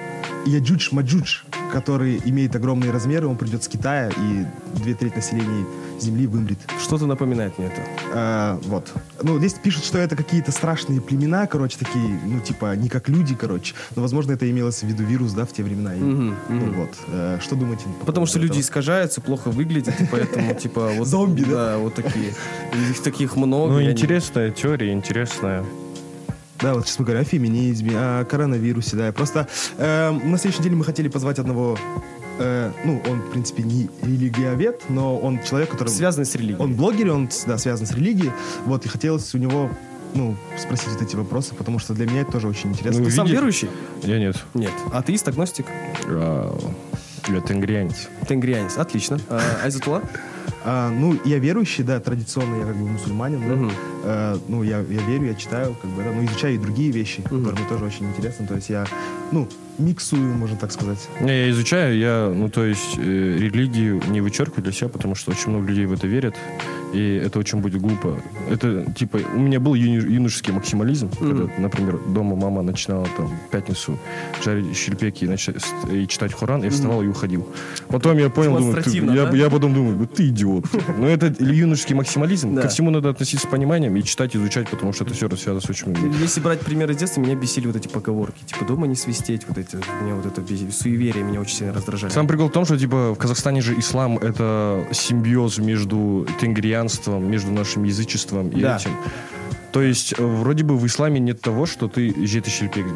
Яджудж Маджудж, который имеет огромные размеры, он придет с Китая, и две трети населения Земли вымрет. Что-то напоминает мне это. Э, вот. Ну, здесь пишут, что это какие-то страшные племена, короче, такие, ну, типа, не как люди, короче. Но, возможно, это имелось в виду вирус, да, в те времена. И, Мгм, ну, мгм. вот. Э, что думаете? по Потому что поводу люди этого? искажаются, плохо выглядят, и поэтому, типа, вот... Зомби, да? Да, вот такие. Их таких много. Ну, интересная теория, интересная. Да, вот сейчас мы говорим о феминизме, о коронавирусе, да. Просто э, на следующей неделе мы хотели позвать одного, э, ну, он, в принципе, не религиовед, но он человек, который... Связанный с религией. Он блогер, он да, связан с религией, вот, и хотелось у него ну, спросить вот эти вопросы, потому что для меня это тоже очень интересно. Ну, Ты сам види- верующий? Я нет. Нет. Атеист, агностик? А, Я тенгрианец. Тенгрианец. Отлично. А, Айзатулла? А, ну, я верующий, да, традиционно я как бы мусульманин, да. Мгм. Э, ну, я, я верю, я читаю, как бы, да, ну, изучаю и другие вещи, которые мне тоже очень интересны. То есть я, ну, миксую, можно так сказать. Не, я изучаю, я, ну, то есть, э, религию не вычеркиваю для себя, потому что очень много людей в это верят, и это очень будет глупо. Это, типа, у меня был юни- юношеский максимализм, когда, например, дома мама начинала там в пятницу жарить щельпеки и, нач- и читать Коран, я вставал и уходил. Потом я понял, думаю, ты- Демонстративно, я, да? я потом думаю, «Ну ты идиот. Но это юношеский максимализм, Да. ко всему надо относиться с пониманием и читать, изучать, потому что это все связано с очень многим. Если брать примеры детства, меня бесили вот эти поговорки. Типа, дома не свистеть, вот эти, меня вот это бес- суеверие меня очень сильно раздражали. Сам прикол в том, что типа в Казахстане же ислам это симбиоз между тенгрианством, между нашим язычеством и Да. этим. То есть э, вроде бы в исламе нет того, что ты жеты щельпек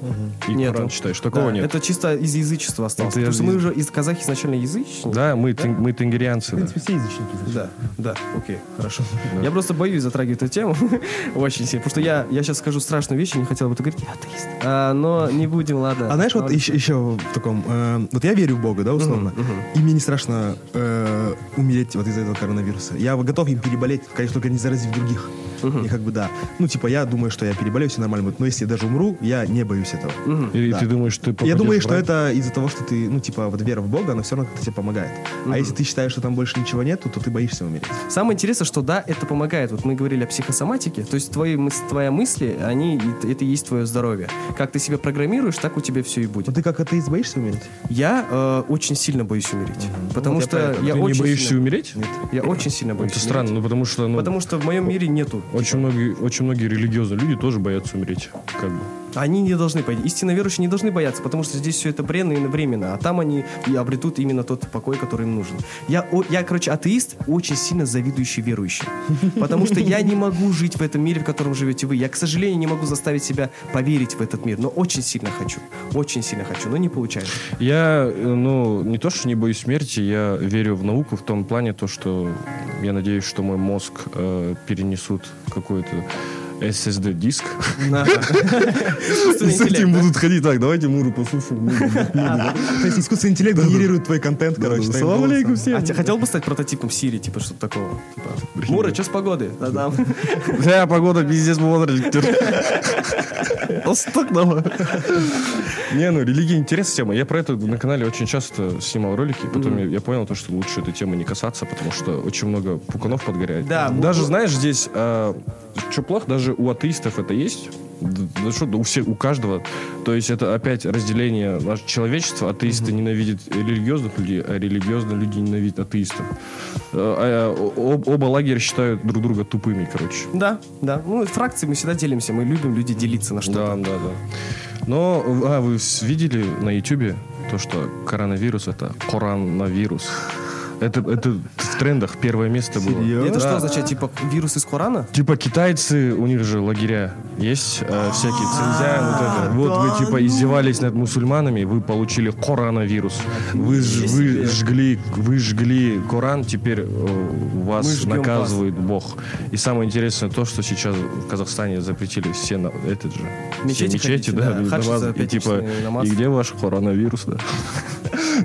делаешь. И Нету. Коран читаешь. Такого Да, нет. Это чисто из язычества осталось. Это Потому что из- мы уже из казахи изначально язычники. Да, мы, тен- мы В тенгрианцы. да. принципе, все язычники. Да, да, окей, хорошо. Я просто боюсь затрагивать эту тему очень сильно, потому что я, я сейчас скажу страшную вещь, и не хотел об этом говорить, я атеист. А, но не будем, ладно. А знаешь, вот еще, еще в таком... э, вот я верю в Бога, да, условно. И мне не страшно э, умереть вот из-за этого коронавируса. Я готов им переболеть, конечно, только не заразив других. И как бы да. Ну, типа, я думаю, что я переболею, все нормально будет. Но если я даже умру, я не боюсь этого. И Да. ты думаешь, ты Я думаю, в что это из-за того, что ты, ну, типа, вот вера в Бога, она все равно как-то тебе помогает. А если ты считаешь, что там больше ничего нету, то ты боишься умереть. Самое интересное, что да, это помогает. Вот мы говорили о психосоматике, то есть твои, твои мысли, они, это и есть твое здоровье. Как ты себя программируешь, так у тебя все и Но будет. ты как атеист боишься умереть? Я э, очень сильно боюсь умереть, потому вот я что поэтому. я Ты очень не боишься сильно- умереть? Я очень сильно боюсь. Это умереть. странно, ну потому что ну, Потому что в моем мире нету. Очень, многие, очень многие религиозные люди тоже боятся умереть. Как бы. Они не должны. Истинно верующие не должны бояться, потому что здесь все это бренно и временно, а там они и обретут именно тот покой, который им нужен. Я, о- я, короче, атеист, очень сильно завидующий верующим. Потому что я не могу жить в этом мире, в котором живете вы. Я, к сожалению, не могу заставить себя поверить в этот мир, но очень сильно хочу. Очень сильно хочу, но не получается. Я, э, ну, не то, что не боюсь смерти, я верю в науку в том плане, то, что я надеюсь, что мой мозг э, перенесут в какой-то SSD-диск. С этим интеллект, будут ходить. Так, давайте Муру послушаем. То есть искусственный интеллент генерирует твой контент, короче. Салам алейкум всем. А хотел бы стать прототипом Сири, типа что-то такого? Типа, Мура, что с погоды? Да, погода пиздец бодрит. Осток давай. Не, ну, религия интересная тема. Я про это на канале очень часто снимал ролики. Потом я, я понял, то, что лучше этой темы не касаться, потому что очень много пуканов подгоряет. Да, Даже, ну, знаешь, здесь, что плохо, даже у атеистов это есть. Да, да что, да у всех, у каждого. То есть это опять разделение нашего человечества. Атеисты ненавидят религиозных людей, а религиозные люди ненавидят атеистов. Э, а, об- оба лагеря считают друг друга тупыми, короче. Да, да. Ну, фракции мы всегда делимся, мы любим люди делиться на Да, что-то. да, да. Но, а, вы видели на Ютубе то, что коронавирус это коронавирус? Это, это в трендах первое место было. Серьезно? Это что означает, типа, вирус из Корана? Типа китайцы, у них же лагеря есть э, всякие цинзян, вот это. Вот вы типа издевались над мусульманами, вы получили коронавирус. Вы, ж- вы жгли, вы жгли Коран, теперь э, вас жгем наказывает Бог. И самое интересное то, что сейчас в Казахстане запретили все на этот же Мечети все мечети, ходите, да, да, хадж за и типа пятничный намаз. и где ваш коронавирус, да?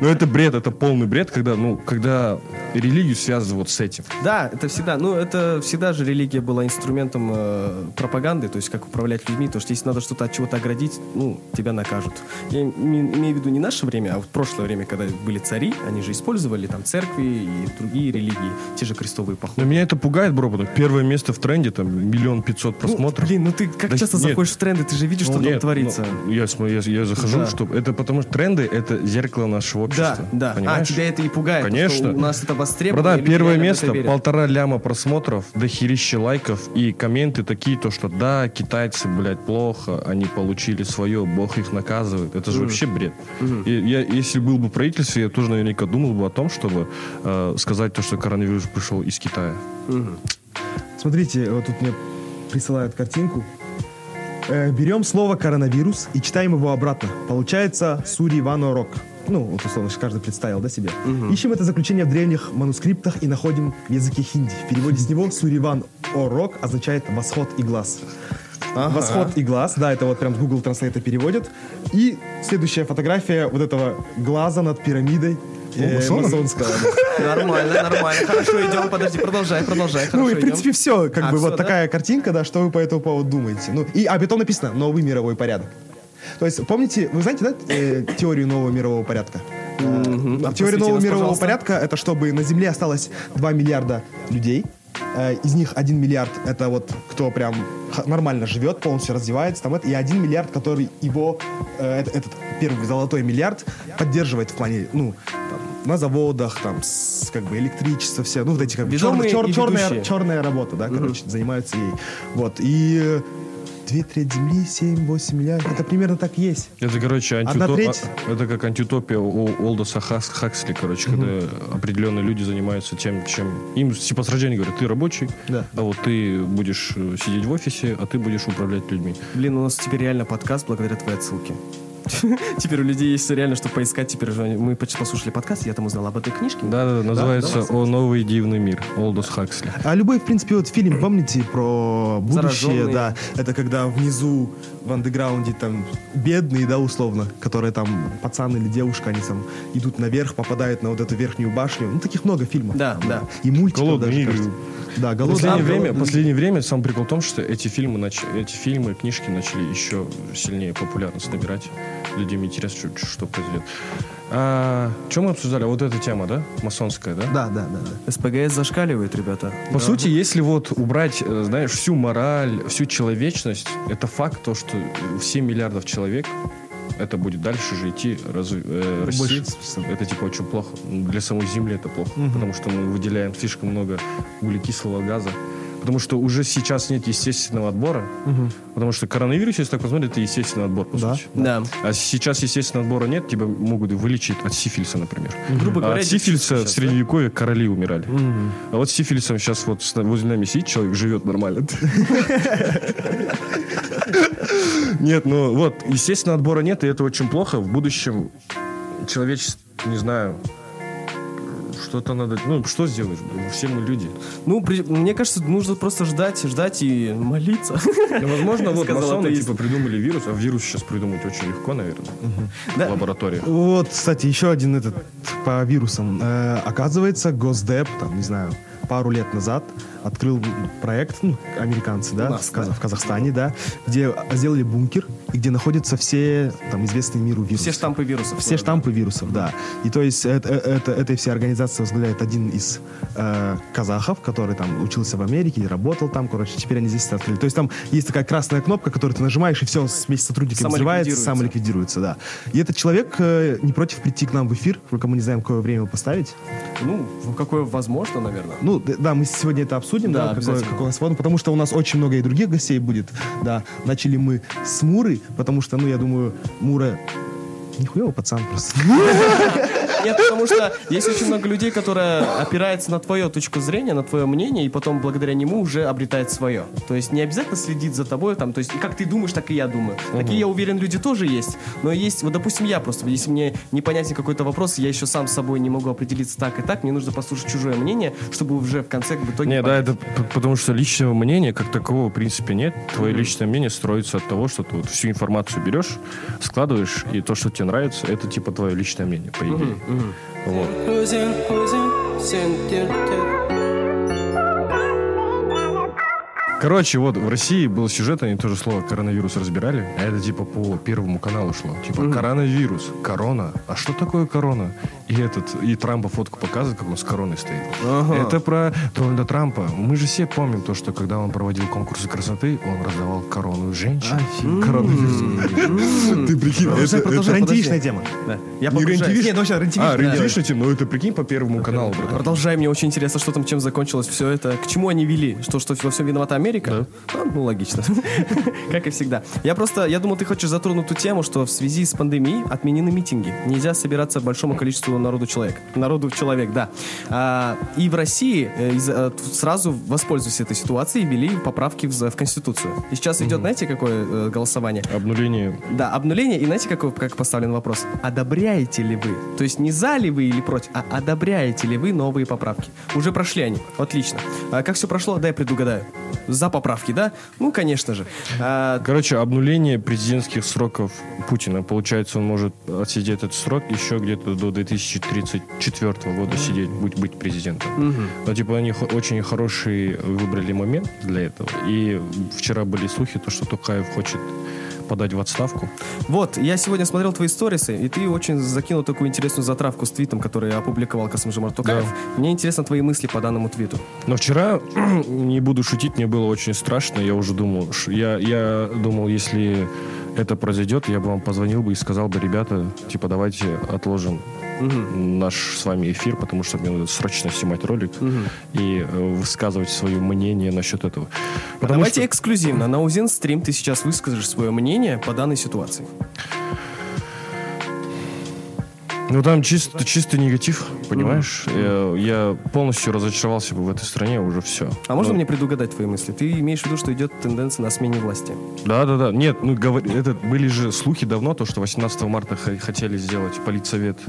Ну это бред, это полный бред, когда ну когда религию связывают вот с этим. Да, это всегда, ну, это всегда же религия была инструментом э, пропаганды, то есть как управлять людьми, то что если надо что-то от чего-то оградить, ну, тебя накажут. Я име- имею в виду не наше время, а вот прошлое время, когда были цари, они же использовали там церкви и другие религии, те же крестовые походы. Но меня это пугает, бро, потому первое место в тренде, там, миллион пятьсот Ну, просмотров. блин, ну ты как Да часто нет. заходишь в тренды, ты же видишь, Ну, что там нет, творится. ну, я, я, я захожу, Да. чтобы... Это потому что тренды — это зеркало нашего общества. Да, да. Понимаешь? А, тебя это и пугает. Конечно. у нас это востребовано. Братан, первое место, полтора ляма просмотров, дохерища лайков и комменты такие, то что да, китайцы, блядь, плохо, они получили свое, бог их наказывает. Это же вообще бред. И я, если был бы в правительстве, я тоже наверняка думал бы о том, чтобы э, сказать то, что коронавирус пришел из Китая. Смотрите, вот тут мне присылают картинку. Э, берем слово коронавирус и читаем его обратно. Получается Сури Вано Рок. Ну, вот условно, каждый представил, да, себе. Ищем это заключение в древних манускриптах и находим в языке хинди. В переводе с него Суриван Орок означает восход и глаз. Восход и глаз, да, это вот прям Google Translate переводит. И следующая фотография вот этого глаза над пирамидой. э, масонского. Нормально, нормально. Хорошо, идем, подожди, продолжай, продолжай. Ну и в принципе идем. все, как А, бы вот да? такая картинка, да, что вы по этому поводу думаете. Ну и, а потом написано «Новый мировой порядок». То есть, помните, вы знаете, да, э, теорию нового мирового порядка? А Теория нового нас, мирового пожалуйста. порядка это чтобы на Земле осталось 2 миллиарда людей. Э, Из них 1 миллиард это вот кто прям нормально живет, полностью развивается, там это, и 1 миллиард, который его, это- этот первый золотой миллиард поддерживает в плане, ну, там, на заводах, там, с, как бы электричество, все, ну, вот эти как бы чер- чер- черная, черная работа, да, короче, занимаются ей. Вот, и две трети Земли, 7-8 миллиардов, это примерно так есть. Это, короче, Одна антиутоп- треть. а- это как антиутопия у Олдоса Хас- Хаксли, короче, когда определенные люди занимаются тем, чем... Им типа с рождения говорят, ты рабочий, Да. а вот ты будешь э, сидеть в офисе, а ты будешь управлять людьми. Блин, у нас теперь реально подкаст благодаря твоей отсылке. Теперь у людей есть реально, что поискать. Теперь мы почти послушали подкаст, я там узнал об этой книжке. Да, да, называется «О новый дивный мир» Олдос Хаксли. А любой, в принципе, вот фильм, помните, про будущее, да, это когда внизу в андеграунде там бедные, да, условно, которые там пацан или девушка, они там идут наверх, попадают на вот эту верхнюю башню. Ну, таких много фильмов. Да, Там, да. И мультиков «Голодные даже, игры». кажется. Да, голодные последнее время, последнее время сам прикол в том, что эти фильмы, нач- эти фильмы, книжки начали еще сильнее популярность набирать. Людям интересно, что, что произойдет. А, что мы обсуждали? Вот эта тема, да? Масонская, да? Да, да, да, да. СПГС зашкаливает, ребята. По сути, если вот убрать, э, знаешь, всю мораль, всю человечность, это факт то, что э, 7 миллиардов человек, это будет дальше же идти, разви- э, расти. Больше. Это типа очень плохо. Для самой Земли это плохо, потому что мы выделяем слишком много углекислого газа. Потому что уже сейчас нет естественного отбора. Потому что коронавирус, если так посмотреть, это естественный отбор, по Да. сути. Да. А сейчас естественного отбора нет, тебя могут вылечить от сифилиса, например. Грубо А говоря, от сифилиса сейчас, в средневековье короли умирали. А вот с сифилисом сейчас вот возле нами сидит человек, живет нормально. Нет, ну вот, естественно, отбора нет, и это очень плохо. В будущем человечество, не знаю, что-то надо... Ну, что сделаешь? блин? Все мы люди. Ну, при- мне кажется, нужно просто ждать, ждать и молиться. Ну, возможно, вот масоны атеист. типа придумали вирус, а вирус сейчас придумать очень легко, наверное, Да. в лаборатории. Вот, кстати, еще один этот по вирусам. Э, оказывается, Госдеп, там, не знаю, пару лет назад открыл проект, ну, американцы, да, нас, в, да. в Казахстане, да, где сделали бункер, и где находятся все там известные миру вирусы. Все штампы вирусов. Все штампы вирусов, да. И то есть это, это, этой всей организации возглавляет один из э, казахов, который там учился в Америке и работал там, короче, теперь они здесь открыли. То есть там есть такая красная кнопка, которую ты нажимаешь, и все вместе с сотрудниками взрывается, Самоликвидируется. да. И этот человек э, не против прийти к нам в эфир, только мы не знаем, какое время поставить. Ну, какое возможно, наверное. Ну, да, мы сегодня это обсудим, Да, да, какой, какой у нас фон, потому что у нас очень много и других гостей будет, да. Начали мы с Муры, потому что, ну, я думаю, Мура нихуево пацан просто. Нет, потому что есть очень много людей, которые опираются на твою точку зрения, на твое мнение, и потом благодаря нему уже обретает свое. То есть не обязательно следить за тобой, там, то есть и как ты думаешь, так и я думаю. Такие, я уверен, люди тоже есть. Но есть, вот, допустим, я просто, если мне непонятен какой-то вопрос, я еще сам с собой не могу определиться так и так, мне нужно послушать чужое мнение, чтобы уже в конце в итоге... Не, да, понять. это п- потому что личного мнения как такового в принципе нет. Твое личное мнение строится от того, что ты вот всю информацию берешь, складываешь, и то, что тебе нравится, это типа твое личное мнение, по идее. Вот. Mm. Vamos. Короче, вот в России был сюжет, они тоже слово коронавирус разбирали, а это типа по первому каналу шло. Типа коронавирус, корона. А что такое корона? И этот, и Трампа фотку показывает, как он с короной стоит. Это про Дональда Трампа. Мы же все помним то, что когда он проводил конкурсы красоты, он раздавал корону женщин. Коронавирус. Ты прикинь, это- это- Рентивичная тема. Да. Я Не рентивиш- Нет, ну вообще рентивичная. А, да. рентивичная тема, ну это прикинь по первому каналу. Продолжай, мне очень интересно, что там, чем закончилось все это, к чему они вели, что, что во всем виновата Америка, Америка? А, ну, логично. Как и всегда. Я просто, я думал, ты хочешь затронуть ту тему, что в связи с пандемией отменены митинги. Нельзя собираться большому количеству народу человек. Народу человек, да. А, и в России э, из- э, сразу воспользуясь этой ситуацией, ввели поправки в Конституцию. И сейчас идет, знаете, какое э, голосование? Обнуление. Да, обнуление. И знаете, какой, как поставлен вопрос? Одобряете ли вы? То есть не за ли вы или против, а одобряете ли вы новые поправки? Уже прошли они. Отлично. А как все прошло? Дай предугадаю. За поправки, да? Ну, конечно же. А, Короче, обнуление президентских сроков Путина. Получается, он может отсидеть этот срок еще где-то до 2034 года сидеть, быть, быть президентом. Но, типа, они очень хороший выбрали момент для этого. И вчера были слухи, то, что Токаев хочет подать в отставку. вот, я сегодня смотрел твои сторисы, и ты очень закинул такую интересную затравку с твитом, который опубликовал Касымжимар Токаев. Мне интересны твои мысли по данному твиту. Но вчера, не буду шутить, мне было очень страшно. Я уже думал, я, я думал, если это произойдет, я бы вам позвонил бы и сказал бы, ребята, типа, давайте отложим наш с вами эфир, потому что мне надо срочно снимать ролик и э, высказывать свое мнение насчет этого. Потому Давайте что- эксклюзивно. На Узин стрим ты сейчас выскажешь свое мнение по данной ситуации. Ну там чисто, чисто негатив, понимаешь? Я, я полностью разочаровался бы в этой стране, уже все. А можно мне предугадать твои мысли? Ты имеешь в виду, что идет тенденция на смене власти? Да, да, да. Нет, ну говор- это были же слухи давно, то, что 18 марта хотели сделать политсовет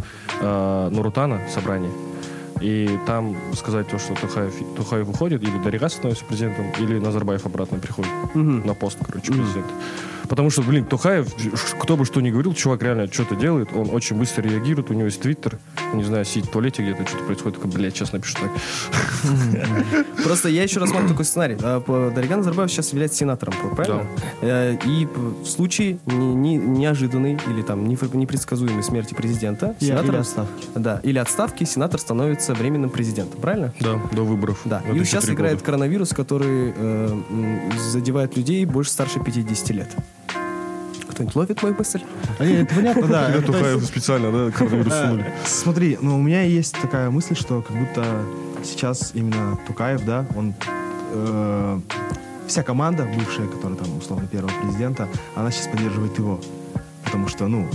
э, Нурутана собрание. И там сказать то, что Тухаев, Тухаев уходит, или Дарига становится президентом, или Назарбаев обратно приходит на пост, короче, президента. Потому что, блин, Тухаев, кто бы что ни говорил, чувак реально что-то делает, он очень быстро реагирует, у него есть твиттер, не знаю, сидит в туалете где-то, что-то происходит, такой, блядь, сейчас напишу так. Просто я еще рассматриваю такой сценарий. А, Дариган Назарбаев сейчас является сенатором, правильно? Э, И в случае не- не- неожиданной или там непредсказуемой смерти президента, или отставки. Да, или отставки, сенатор становится временным президентом, правильно? Да, до выборов. Да. И сейчас играет коронавирус, который э, задевает людей больше старше 50 лет. Кто-нибудь ловит мою мысль? Не, это понятно, да. Или Это, то Тухаев есть, специально, да, коронавирус э, сунули. Смотри, ну у меня есть такая мысль, что как будто сейчас именно Тукаев, да, он э, вся команда бывшая, которая там условно первого президента, она сейчас поддерживает его, потому что, ну,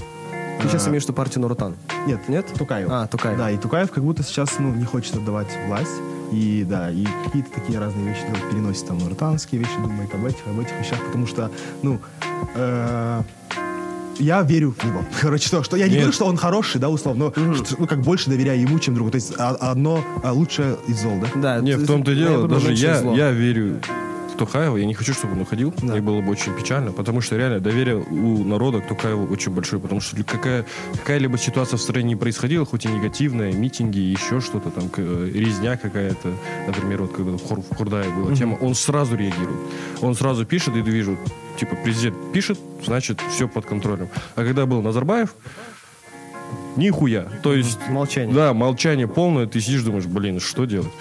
Ты сейчас э, имеешь в виду партию Нурутан? нет, Нет? Тукаев. А, Тукаев. Да, и Тукаев как будто сейчас, ну, не хочет отдавать власть. И да, и какие-то такие разные вещи делает, переносит там нуртанские вещи, думает об этих, об этих вещах, потому что, ну, э, я верю в него. Короче, то, что я не Нет. говорю, что он хороший, да, условно, но что, ну, как больше доверяю ему, чем другу. То есть а- одно а, лучшее из зол, да? Да. Не, ты- в том-то и я дело, выбрал даже я, я верю Тухаева, я не хочу, чтобы он уходил, Да. мне было бы очень печально, потому что реально доверие у народа к Тухаеву очень большое, потому что какая, какая-либо ситуация в стране не происходила, хоть и негативная, митинги, еще что-то там, резня какая-то, например, вот когда в, Хур- в Хурдае была тема, он сразу реагирует, он сразу пишет, и вижу, типа, президент пишет, значит, все под контролем. А когда был Назарбаев, нихуя, то есть Молчание. да, молчание полное, ты сидишь, думаешь, блин, что делать?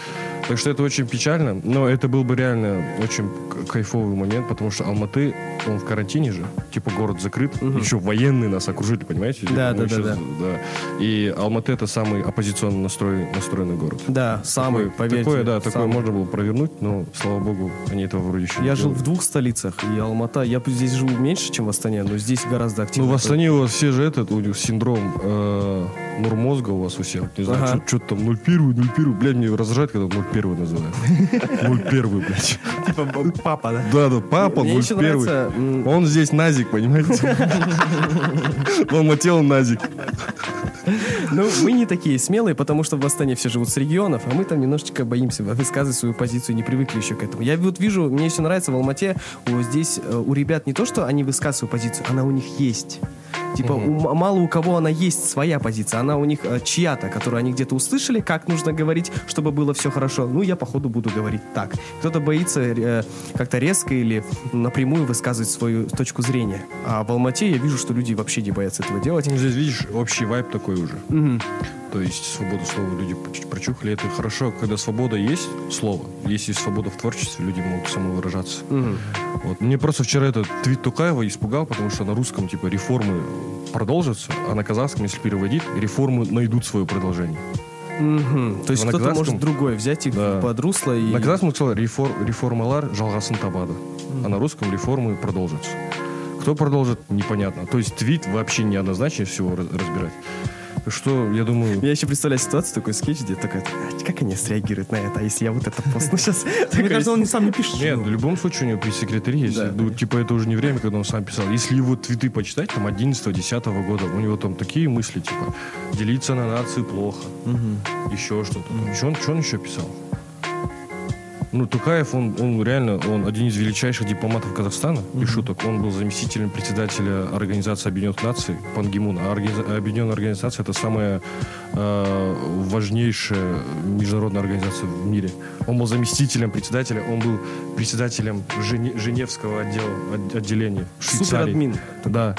Так что это очень печально, но это был бы реально очень кайфовый момент, потому что Алматы, он в карантине же, типа город закрыт, еще военные нас окружили, понимаете? Да, Мы да, да, щас- да. И Алматы это самый оппозиционно настроен, настроенный город. Да, самый, Такое- поверьте. такое, да, такое самый. можно было провернуть, но, слава богу, они этого вроде еще не Я жил в делают. двух столицах, и Алмата, я здесь живу меньше, чем в Астане, но здесь гораздо Ну, активнее. в Астане у вас все же этот, у них синдром э, нурмозга у вас у всех. Не знаю, Ага. что-то там 0,1, 0,1. Блядь, мне раздражает, когда 0,1 называют. 0,1, блядь. Типа папа, да? Да, да, папа Мне еще 0,1. нравится, м, Он здесь назик, понимаете? Он мотел назик. Ну, мы не такие смелые, потому что в Астане все живут с регионов, а мы там немножечко боимся высказывать свою позицию, не привыкли еще к этому. Я вот вижу, мне еще нравится в Алмате, у, здесь э, у ребят не то, что они высказывают свою позицию, она у них есть. Типа, у м- мало у кого она есть своя позиция, она у них э, чья-то, которую они где-то услышали, как нужно говорить, чтобы было все хорошо. Ну, я, походу, буду говорить так. Кто-то боится э, как-то резко или напрямую высказывать свою точку зрения. А в Алмате я вижу, что люди вообще не боятся этого делать. Ну, Здесь, видишь, общий вайб такой уже. Мгм. То есть свободу слова люди прочухали. Это хорошо, когда свобода есть, слово. Есть и свобода в творчестве, люди могут самовыражаться. Мгм. Вот. Мне просто вчера этот твит Тукаева испугал, потому что на русском типа реформы продолжатся, а на казахском, если переводить, реформы найдут свое продолжение. Мгм. То есть кто-то казахском- может другой взять их Да. под русло и... На казахском сказал реформ, реформалар жалгасын табады. А на русском реформы продолжатся. Кто продолжит, непонятно. То есть твит вообще неоднозначно всего раз- разбирать. Что, я думаю... Я еще представляю ситуацию, такой скетч, где такой, «А, как они среагируют на это, а если я вот это пост, ну сейчас... Мне кажется, он сам не пишет. Нет, в любом случае у него при секретаре есть. Ну, типа, это уже не время, когда он сам писал. Если его твиты почитать, там, 11-10 года, у него там такие мысли, типа, делиться на нации плохо. Еще что-то. Что он еще писал? Ну, Тукаев, он, он реально, он один из величайших дипломатов Казахстана, без шуток. Он был заместителем председателя Организации Объединенных Наций, Пан. А Организа- Объединенная Организация — это самая э, важнейшая международная организация в мире. Он был заместителем председателя, он был председателем Жене- Женевского отдела, от- отделения Швейцарии. Суперадмин. Да.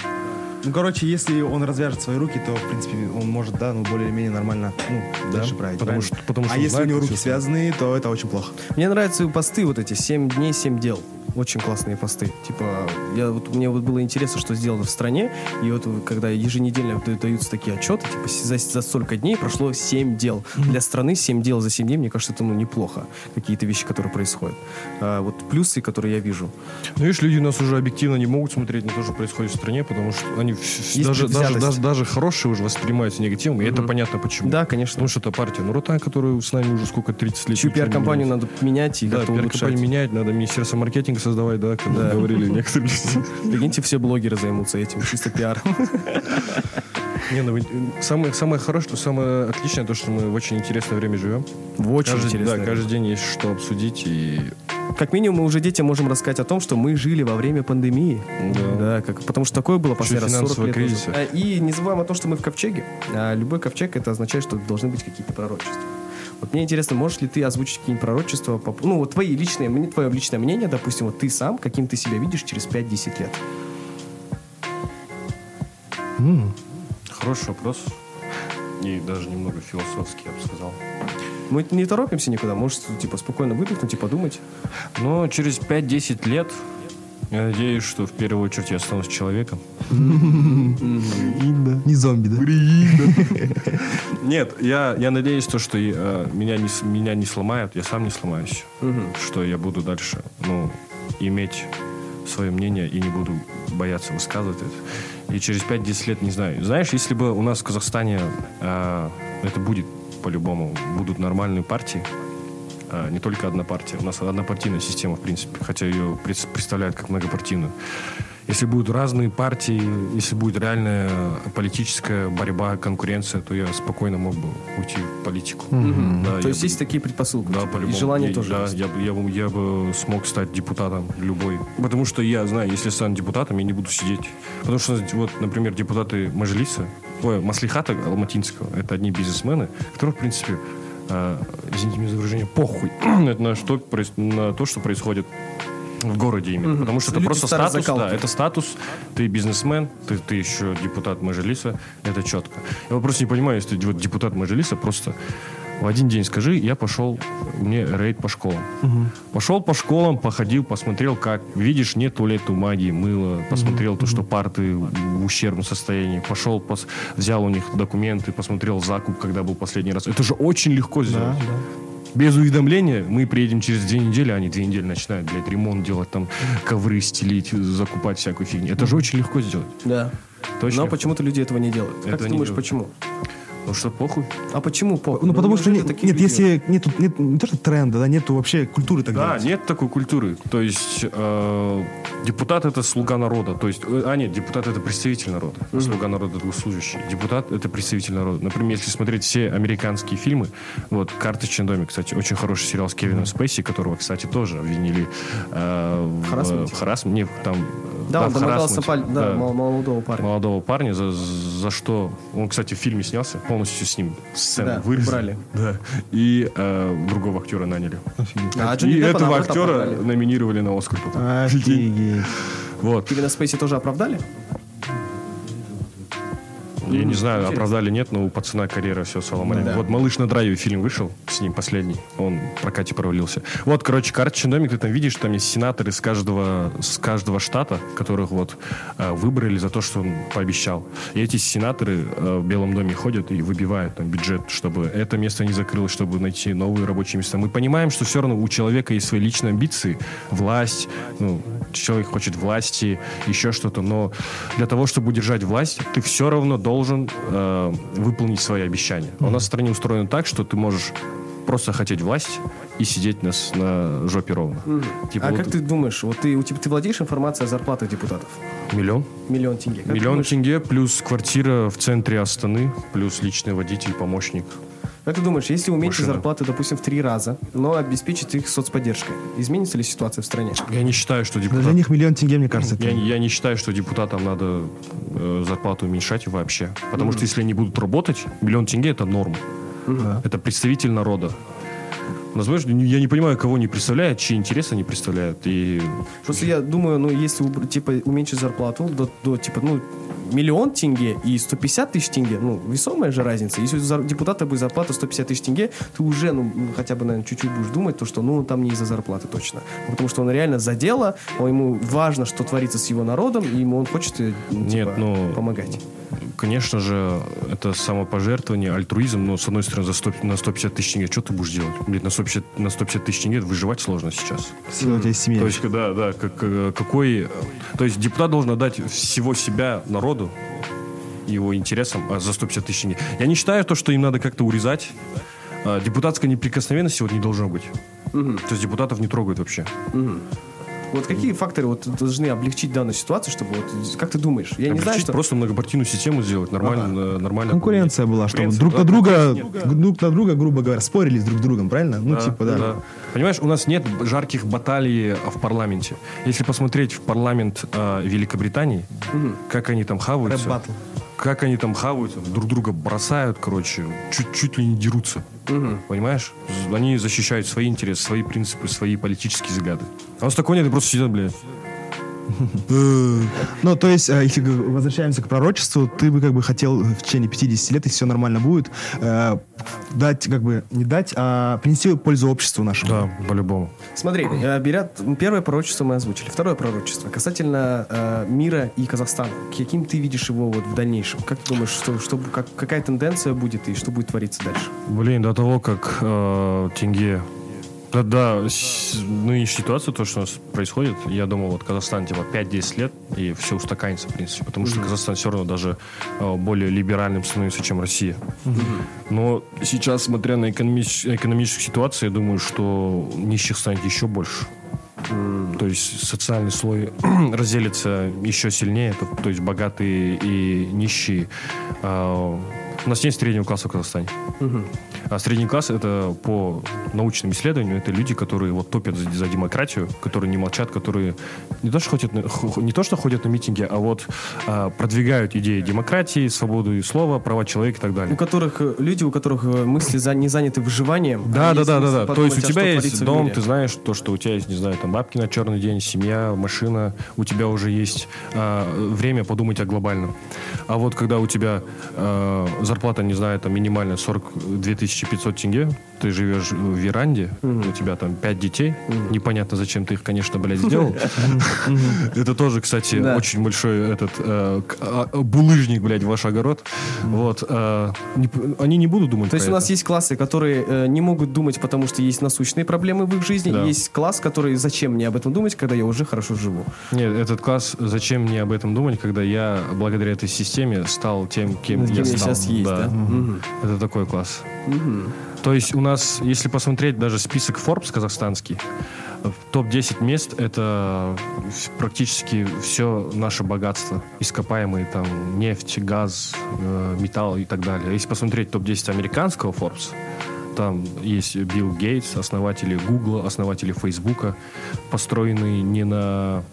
Ну, короче, если он развяжет свои руки, то, в принципе, он может, да, ну, более-менее нормально, ну, дальше править. потому правильно? что- потому что а если у знает, него как руки связаны, то это очень плохо. Мне нравятся посты вот эти, 7 дней, 7 дел. Очень классные посты. Типа, я, вот, мне вот было интересно, что сделано в стране, и вот когда еженедельно да- даются такие отчеты, типа, за, за столько дней прошло 7 дел. Для страны 7 дел за 7 дней, мне кажется, это ну, неплохо. Какие-то вещи, которые происходят. А, вот плюсы, которые я вижу. Ну, видишь, люди у нас уже объективно не могут смотреть на то, что происходит в стране, потому что они Есть даже, даже, даже, даже хорошие уже воспринимаются негативом, и это понятно почему. Да, конечно. Потому что это партия Нуротан, которую с нами уже сколько, 30 лет. Чью пиар-компанию надо менять и Да, пиар-компанию менять, надо министерство маркетинга создавать, да, как говорили некоторые. Прикиньте, все блогеры займутся этим, чисто пиар. Не, ну, самое, самое хорошее, самое отличное, то, что мы в очень интересное время живем. В очень каждый, интересно. Да, каждый день есть что обсудить, и Как минимум, мы уже детям можем рассказать о том, что мы жили во время пандемии. Да. как, потому что такое было последний раз 40 финансового лет кризиса. назад. А, И не забываем о том, что мы в ковчеге. А любой ковчег это означает, что должны быть какие-то пророчества. Вот мне интересно, можешь ли ты озвучить какие-нибудь пророчества, по- ну, вот твои личные, твое личное мнение, допустим, вот ты сам, каким ты себя видишь через 5-10 лет? хороший вопрос. И даже немного философский, я бы сказал. Мы не торопимся никуда, можешь, типа, спокойно выдохнуть и подумать. Но через 5-10 лет я надеюсь, что в первую очередь я останусь человеком. Не зомби, да? Нет, я, я надеюсь, то, что э, меня, не, меня не сломают, я сам не сломаюсь. Что я буду дальше ну, иметь свое мнение и не буду бояться высказывать это. И через 5-10 лет, не знаю. Знаешь, если бы у нас в Казахстане э, это будет по-любому, будут нормальные партии, не только одна партия. У нас однопартийная система, в принципе, хотя ее пред- представляют как многопартийную. Если будут разные партии, если будет реальная политическая борьба, конкуренция, то я спокойно мог бы уйти в политику. Да, То я есть бы- есть такие предпосылки. да, по-любому. И желание Я- тоже Да, есть. я, бы- я, бы, я бы смог стать депутатом любой. Потому что я знаю, если стану депутатом, я не буду сидеть. Потому что, вот, например, депутаты Мажилиса, ой, Маслихата Алматинского, это одни бизнесмены, которым, в принципе, э, извините меня за выражение, похуй это на, что, на то, что происходит в городе именно. Потому что это Люди просто старой статус, закалки. да, это статус, ты бизнесмен, ты, ты еще депутат Мажилиса, это четко. Я просто не понимаю, если вот депутат Мажилиса просто в один день скажи, я пошел, мне рейд по школам. Пошел по школам, походил, посмотрел, как, видишь, нет туалетной магии, мыла, посмотрел то, что парты в ущербном состоянии, пошел, пос- взял у них документы, посмотрел закуп, когда был последний раз. Это же очень легко сделать. Без уведомления мы приедем через две недели, а они две недели начинают, блядь, ремонт делать, там, ковры стелить, закупать всякую фигню. Это же очень легко сделать. Да. Точно. Но почему-то люди этого не делают. Как Это ты не думаешь, делают. почему? Ну что, похуй? А почему? По? Ну, потому что нет, такие нет, люди? если нету, нет, не то, что тренда, да, нету вообще культуры так Да, делать. нет такой культуры. То есть э, депутат это слуга народа. То есть, э, а нет, депутат это представитель народа. а Слуга народа это служащий. Депутат это представитель народа. Например, если смотреть все американские фильмы, вот «Карточный домик», кстати, очень хороший сериал с Кевином Спейси, которого, кстати, тоже обвинили э, в Харассменте? в харасм- не, там, э, Да, он домогался паль- да, мол- молодого парня. молодого парня, за, за что он, кстати, в фильме снялся, полностью с ним сцену Да, вырезали. убрали. Да. И э, другого актера наняли. А Джонни и этого актера оправдали. номинировали на Оскар потом. Офигеть. Вот. Кевина Спейси тоже оправдали? Я не знаю, оправдали нет, но у пацана карьера все сломали. Да. Вот «Малыш на драйве» фильм вышел, с ним последний. Он в прокате провалился. Вот, короче, карточный домик, ты там видишь, там есть сенаторы с каждого, с каждого штата, которых вот э, выбрали за то, что он пообещал. И эти сенаторы э, в Белом доме ходят и выбивают там бюджет, чтобы это место не закрылось, чтобы найти новые рабочие места. Мы понимаем, что все равно у человека есть свои личные амбиции, власть, ну, человек хочет власти, еще что-то, но для того, чтобы удержать власть, ты все равно должен э, выполнить свои обещания. А У нас в стране устроено так, что ты можешь просто хотеть власть и сидеть на, на жопе ровно. Типа А вот как ты думаешь, вот ты, у тебя, ты владеешь информацией о зарплатах депутатов? миллион? Миллион тенге. Как Миллион тенге плюс квартира в центре Астаны, плюс личный водитель, помощник. Как ты думаешь, если уменьшить Машина. зарплаты, допустим, в три раза, но обеспечить их соцподдержкой, изменится ли ситуация в стране? Я не считаю, что депутат... Для них миллион тенге, мне кажется, это Я, я не считаю, что депутатам надо э, зарплату уменьшать вообще. Потому что если они будут работать, миллион тенге это норм. Это представитель народа. Называешь, я не понимаю, кого они представляют, чьи интересы они представляют. И Просто я думаю, ну, если типа уменьшить зарплату до, до, типа, ну, миллион тенге и 150 тысяч тенге, ну, весомая же разница. Если у депутата будет зарплата 150 тысяч тенге, ты уже, ну, ну, хотя бы, наверное, чуть-чуть будешь думать, то, что, ну, там не из-за зарплаты точно. Ну, Потому что он реально за дело, он, ему важно, что творится с его народом, и ему он хочет, э, ну, Нет, типа, ну, помогать. Конечно же, это самопожертвование, альтруизм, но, с одной стороны, за 100 на 150 тысяч тенге, что ты будешь делать? Блин, на 150, на 150 тысяч тенге выживать сложно сейчас. сила у тебя есть семья. То есть, да, да, как, э, какой... э, То есть депутат должен отдать всего себя народу, его интересам а за 150 тысяч тенге. Я не считаю то, что им надо как-то урезать. А, Депутатская неприкосновенность вот не должно быть. То есть депутатов не трогают вообще. Вот какие факторы вот должны облегчить данную ситуацию, чтобы вот, как ты думаешь? Я не знаю, Облегчить, что... просто многопартийную систему сделать, нормально, э, нормально. Конкуренция была, чтобы друг да, на друга, друг на друга, грубо говоря, спорили с друг с другом, правильно? Ну, типа, да. Понимаешь, у нас нет жарких баталий в парламенте. Если посмотреть в парламент э, Великобритании, как они там хаваются, Рэп-баттл. Как они там хаваются, друг друга бросают, короче, чуть, чуть ли не дерутся. Понимаешь? З- Они защищают свои интересы, свои принципы, свои политические взгляды. А у нас такого нет, и просто сидят, блядь. Ну, то есть, э, если возвращаемся к пророчеству, ты бы как бы хотел в течение 50 лет, если все нормально будет, э, дать, как бы, не дать, а принести пользу обществу нашему. Да, по-любому. Смотри, э, берят первое пророчество мы озвучили, второе пророчество касательно мира и Казахстана. Каким ты видишь его вот в дальнейшем? Как ты думаешь, что, что как, какая тенденция будет и что будет твориться дальше? Блин, до того, как э, тенге... Да, да, с- нынешняя ситуация, то, что у нас происходит, я думал, вот Казахстан, типа, 5-10 лет, и все устаканится, в принципе, потому что Казахстан все равно даже э, более либеральным становится, чем Россия. Но сейчас, смотря на экономич- экономическую ситуацию, я думаю, что нищих станет еще больше. То есть социальный слой разделится еще сильнее, то, то есть богатые и нищие. А, у нас нет среднего класса в Казахстане. А средний класс это по научным исследованиям это люди, которые вот топят за, за демократию, которые не молчат, которые не то что ходят на, не то что ходят на митинги, а вот а, продвигают идеи демократии, свободу слова, права человека и так далее. У которых э, люди, у которых э, мысли за- не заняты выживанием. Да, а да, есть да, да, да. То есть у а тебя есть дом, ты знаешь то, что у тебя есть, не знаю, там бабки на черный день, семья, машина, у тебя уже есть а, время подумать о глобальном. А вот когда у тебя а, зарплата, не знаю, там минимальная 42 500 тенге, ты живешь в веранде, у тебя там 5 детей, непонятно, зачем ты их, конечно, блядь, сделал. Это тоже, кстати, очень большой этот э, к- а, булыжник, блядь, ваш огород. Вот. э, Они не будут думать То есть у нас есть классы, которые э, не могут думать, потому что есть насущные проблемы в их жизни. Есть класс, который зачем мне об этом думать, когда я уже хорошо живу. Нет, этот класс, зачем мне об этом думать, когда я благодаря этой системе стал тем, кем, я стал. сейчас есть, да? Это такой класс. То есть у нас, если посмотреть даже список Forbes казахстанский, в топ-10 мест это практически все наше богатство. Ископаемые там нефть, газ, э, металл и так далее. Если посмотреть топ-10 американского Forbes, там есть Билл Гейтс, основатели Google, основатели Фейсбука, построенные не на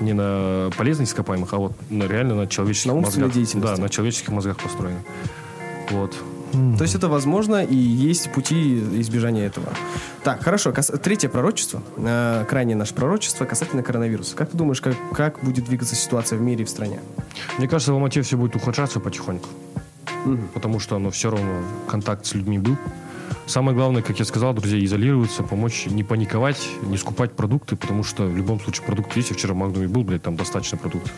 не на полезных ископаемых, а вот на, реально на человеческих На мозгах. деятельности. Да, на человеческих мозгах построены. Вот. То есть это возможно и есть пути избежания этого. Так, хорошо. кас- Третье пророчество, э, крайнее наше пророчество касательно коронавируса. Как ты думаешь, как, как будет двигаться ситуация в мире и в стране? Мне кажется, в Алмате все будет ухудшаться потихоньку. Потому что оно все равно контакт с людьми был. Самое главное, как я сказал, друзья, изолироваться, помочь не паниковать, не скупать продукты, потому что в любом случае продукты есть. Я вчера в Магнуме был, блядь, там достаточно продуктов.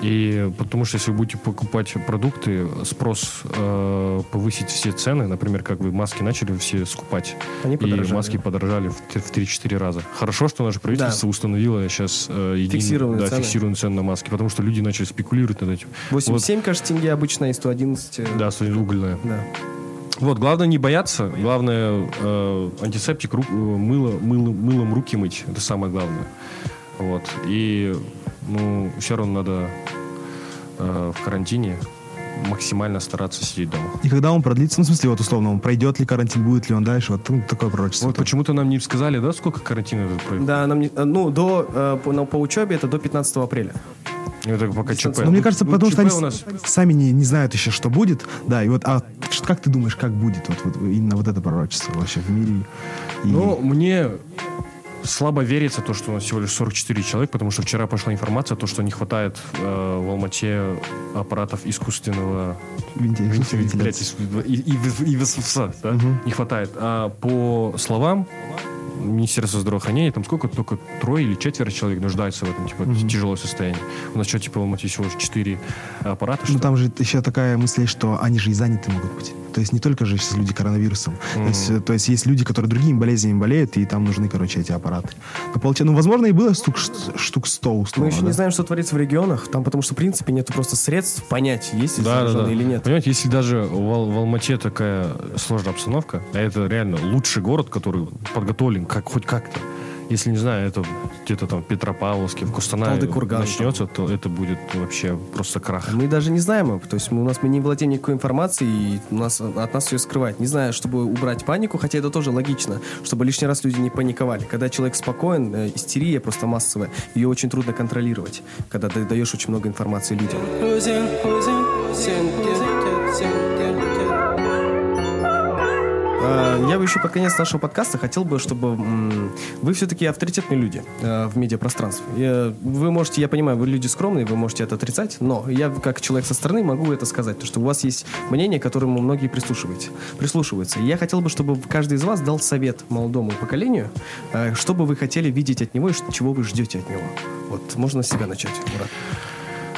И потому что если вы будете покупать продукты, спрос э, повысить все цены, например, как вы маски начали все скупать, Они и подорожали. маски подорожали в, т- в 3-4 раза. Хорошо, что наше правительство Да. установило сейчас э, един- Фиксированные да, цены. фиксированные цены на маски, потому что люди начали спекулировать над этим. 87, кажется, тенге обычно и 111. э, Вот, да, стоит угольная. да. Вот, главное не бояться, главное э, антисептик, ру- э, мыло, мыло- мылом руки мыть, это самое главное. Вот, и, ну, все равно надо э, в карантине максимально стараться сидеть дома. И когда он продлится, ну, в смысле, вот условно, он пройдет ли карантин, будет ли он дальше, вот ну, такое пророчество. Вот почему-то нам не сказали, да, сколько карантин этот происходит? Да, нам не- э, ну, до, э, по, на- по учебе это до 15 апреля. Так пока ЧП. Ну, мне кажется, Ну, потому что ЧП они у нас... сами не, не знают еще, что будет. Да, и вот, а как ты думаешь, как будет вот, вот именно вот это пророчество вообще в мире? И- Ну, мне слабо верится то, что у нас всего лишь 44 человека, потому что вчера пошла информация, то, что не хватает э, в Алмате аппаратов искусственного Венти- Венти- вентиляции. блядь, из- и, и, и ВСФС, да? Не хватает. А по словам Министерства здравоохранения, там сколько только трое или четверо человек нуждаются в этом, типа, тяжелое состояние. У нас что, типа, в Алмате всего четыре аппарата, что Ну, там же еще такая мысль, что они же и заняты могут быть. То есть не только же сейчас люди коронавирусом. То, есть, э, то есть есть люди, которые другими болезнями болеют, и там нужны, короче, эти аппараты. Ну, получается, ну, возможно, и было штук, штук 100 Мы условно, еще да? не знаем, что творится в регионах, там потому что, в принципе, нет просто средств понять, есть ли Да, да, да. или нет. Понимаете, если даже в, Ал- в Алмате такая сложная обстановка, а это реально лучший город, который подготовлен как хоть как-то. Если, не знаю, это где-то там в Петропавловске, в Кустанае начнется, то это будет вообще просто крах. Мы даже не знаем, то есть мы, у нас мы не владеем никакой информацией, и у нас от нас все скрывают. Не знаю, чтобы убрать панику, хотя это тоже логично, чтобы лишний раз люди не паниковали. Когда человек спокоен, э, истерия просто массовая, ее очень трудно контролировать, когда ты даешь очень много информации людям. Losing, losing, sentir, Я бы еще под конец нашего подкаста хотел бы, чтобы вы все-таки авторитетные люди э, в медиапространстве. Я- Вы можете, я понимаю, вы люди скромные, вы можете это отрицать, но я как человек со стороны могу это сказать, то что у вас есть мнение, к которому многие прислушиваете, прислушиваются. Я хотел бы, чтобы каждый из вас дал совет молодому поколению, э, что бы вы хотели видеть от него и чего вы ждете от него. Вот, можно с себя начать, Мурат.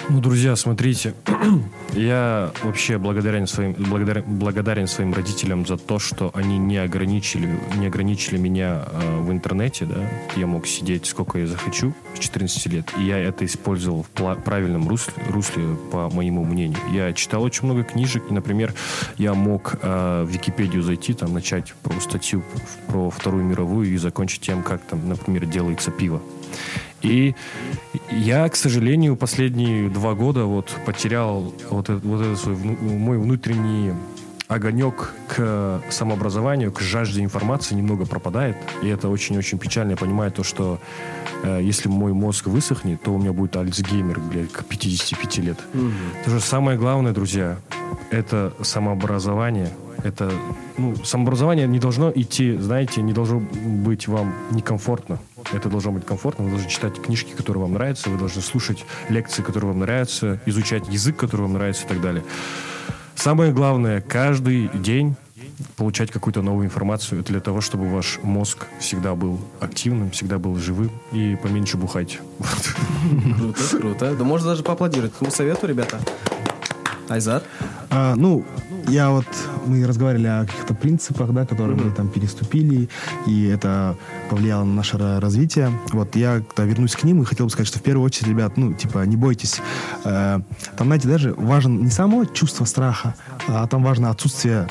Ну, друзья, смотрите, я вообще благодарен своим, благодарен, благодарен своим родителям за то, что они не ограничили, не ограничили меня э, в интернете, да. Я мог сидеть сколько я захочу с 14 лет, и я это использовал в пла- правильном русле, русле, по моему мнению. Я читал очень много книжек, и, например, я мог э, в Википедию зайти, там, начать про статью про Вторую мировую и закончить тем, как там, например, делается пиво. И я, к сожалению, последние два года вот потерял вот, этот- вот этот свой мой внутренний огонек к самообразованию, к жажде информации немного пропадает. И это очень-очень печально. Я понимаю то, что э, если мой мозг высохнет, то у меня будет альцгеймер, блядь, к 55 лет. То же самое главное, друзья, это самообразование. Это, ну, самообразование не должно идти, знаете, не должно быть вам некомфортно. Это должно быть комфортно. Вы должны читать книжки, которые вам нравятся, вы должны слушать лекции, которые вам нравятся, изучать язык, который вам нравится и так далее. Самое главное, каждый день получать какую-то новую информацию для того, чтобы ваш мозг всегда был активным, всегда был живым и поменьше бухайте. Круто, круто. Да можно даже поаплодировать этому совету, ребята. Айзат? А, ну, я вот, мы разговаривали о каких-то принципах, да, которые мы там переступили, и это повлияло на наше ра- развитие. Вот я когда вернусь к ним и хотел бы сказать, что в первую очередь, ребят, ну, типа, не бойтесь. Э, там, знаете, даже важен не само чувство страха, а там важно отсутствие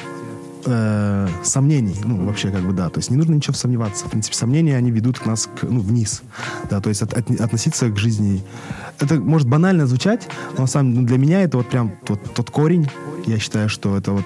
э, сомнений, ну, вообще, как бы, да, то есть не нужно ничего сомневаться, в принципе, сомнения, они ведут к нас, к, ну, вниз, да, то есть от- от- относиться к жизни, это может банально звучать, но на самом деле для меня это вот прям тот, тот корень, я считаю, что это вот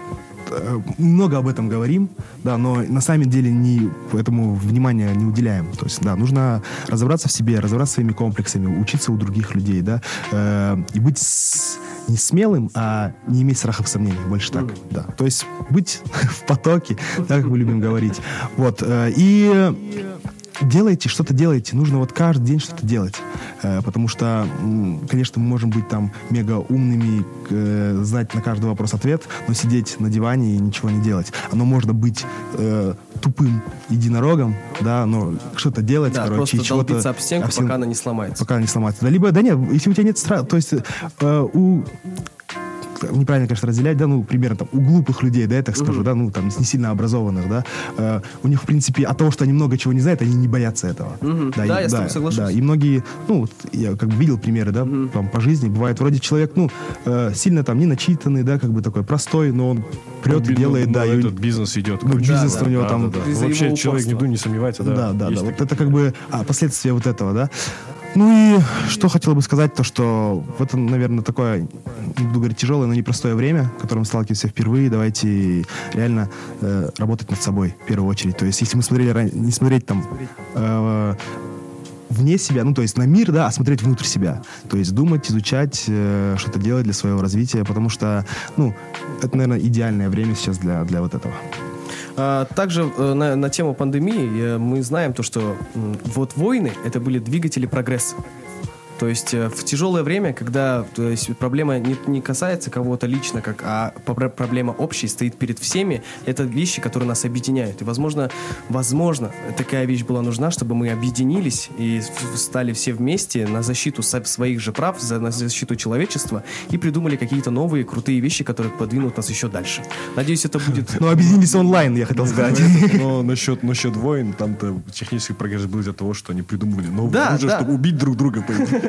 э, много об этом говорим, да, но на самом деле не этому внимания не уделяем. То есть, да, нужно разобраться в себе, разобраться своими комплексами, учиться у других людей, да, э, и быть с- не смелым, а не иметь страхов сомнений, больше так, да. То есть быть в потоке, да, как мы любим говорить. Вот, э, и делайте, что-то делайте. Нужно вот каждый день что-то делать. Э, потому что, конечно, мы можем быть там мега умными, э, знать на каждый вопрос ответ, но сидеть на диване и ничего не делать. Оно можно быть э, тупым единорогом, да, но что-то делать, Да, короче, просто чего-то... об стенку, об стен- пока она не сломается. Пока не сломается. Да, либо, да нет, если у тебя нет страха, то есть э, у неправильно, конечно, разделять, да, ну, примерно там, у глупых людей, да, я так скажу, да, ну, там, не сильно образованных, да, э, у них, в принципе, от того, что они много чего не знают, они не боятся этого. Мгм. Да, я с тобой соглашусь. Да, и многие, ну, вот я как бы видел примеры, да, там, по жизни, бывает, вроде человек, ну, э, сильно там не начитанный, да, как бы такой простой, но он прет и Ну, делает, ну, да, и- этот бизнес идет. ну, бизнес у него Да, там- да, да. Вообще человек не, не сомневается, да. Да, да, да. Вот это как бы а, последствия вот этого, да. Ну и что хотел бы сказать, то что в это, наверное, такое, буду говорить, тяжелое, но непростое время, в котором сталкиваемся впервые. Давайте реально э, работать над собой в первую очередь. То есть, если мы смотрели, не смотреть там э, вне себя, ну, то есть на мир, да, а смотреть внутрь себя. То есть думать, изучать, э, что-то делать для своего развития, потому что, ну, это, наверное, идеальное время сейчас для, для вот этого. А, Также э, на, на тему пандемии э, мы знаем то, что вот войны это были двигатели прогресса. То есть э, в тяжелое время, когда то есть, проблема не, не касается кого-то лично, как, а проблема общей стоит перед всеми, это вещи, которые нас объединяют. И, возможно, возможно, такая вещь была нужна, чтобы мы объединились и стали все вместе на защиту своих же прав, за, на защиту человечества и придумали какие-то новые крутые вещи, которые подвинут нас еще дальше. Надеюсь, это будет... Ну, объединились онлайн, я хотел сказать. Но насчет, насчет войн, там-то технический прогресс был из-за того, что они придумывали новое Да, оружие, да. чтобы убить друг друга. по идее.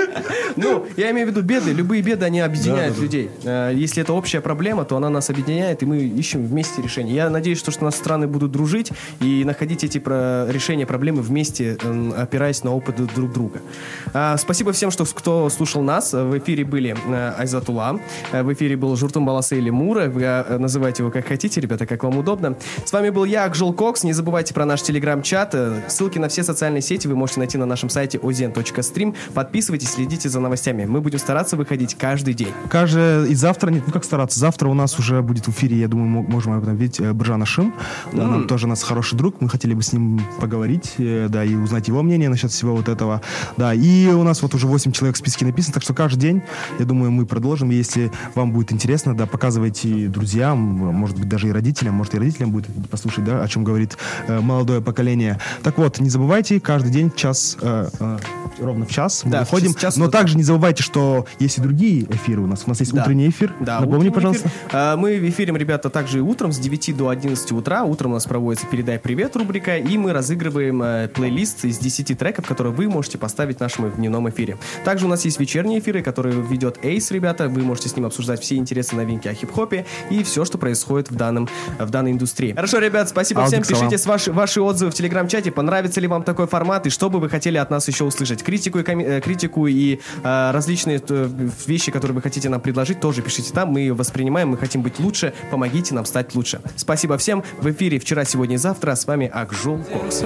Ну, я имею в виду беды. Любые беды, они объединяют людей. Э, Если это общая проблема, то она нас объединяет, и мы ищем вместе решения. Я надеюсь, что, наши страны будут дружить и находить эти решения проблемы вместе, м, опираясь на опыт друг друга. А, Спасибо всем, что, кто слушал нас. В эфире были э, Айзатула, э, в эфире был Журтум Баласы или Мура. Вы называйте его как хотите, ребята, как вам удобно. С вами был я, Акжол Кокс. Не забывайте про наш телеграм-чат. Ссылки на все социальные сети вы можете найти на нашем сайте ozen.stream. Подписывайтесь, следите за новостями. Мы будем стараться выходить каждый день. Каждый и завтра, нет, ну как стараться, завтра у нас уже будет в эфире, я думаю, мо- можем об этом видеть, э, Бржан Ашим. Да, нам тоже у нас хороший друг, мы хотели бы с ним поговорить, э, да, и узнать его мнение насчет всего вот этого. Да, и у нас вот уже 8 человек в списке написано, так что каждый день, я думаю, мы продолжим. Если вам будет интересно, да, показывайте друзьям, может быть, даже и родителям, может, и родителям будет послушать, да, о чем говорит э, молодое поколение. Так вот, не забывайте, каждый день час, э, э, ровно в час мы Да, выходим, час- час но вот также не забывайте, что есть и другие эфиры у нас. У нас есть Да. утренний эфир. Да, Напомни, пожалуйста. эфир. А, Мы эфирим, ребята, также и утром с 9 до 11 утра. Утром у нас проводится «Передай привет» рубрика, и мы разыгрываем э, плейлист из 10 треков, которые вы можете поставить в нашем дневном эфире. Также у нас есть вечерние эфиры, которые ведет Эйс, ребята. Вы можете с ним обсуждать все интересные новинки о хип-хопе и все, что происходит в, данном, в данной индустрии. Хорошо, ребят, спасибо всем. Алдик, салам. Пишите ваши, ваши отзывы в телеграм-чате. Понравится ли вам такой формат и что бы вы хотели от нас еще услышать? Критику и, коми- э, критику и различные э, вещи, которые вы хотите нам предложить, тоже пишите там. Мы ее воспринимаем, мы хотим быть лучше. Помогите нам стать лучше. Спасибо всем. В эфире вчера, сегодня и завтра. С вами Акжул Кокс.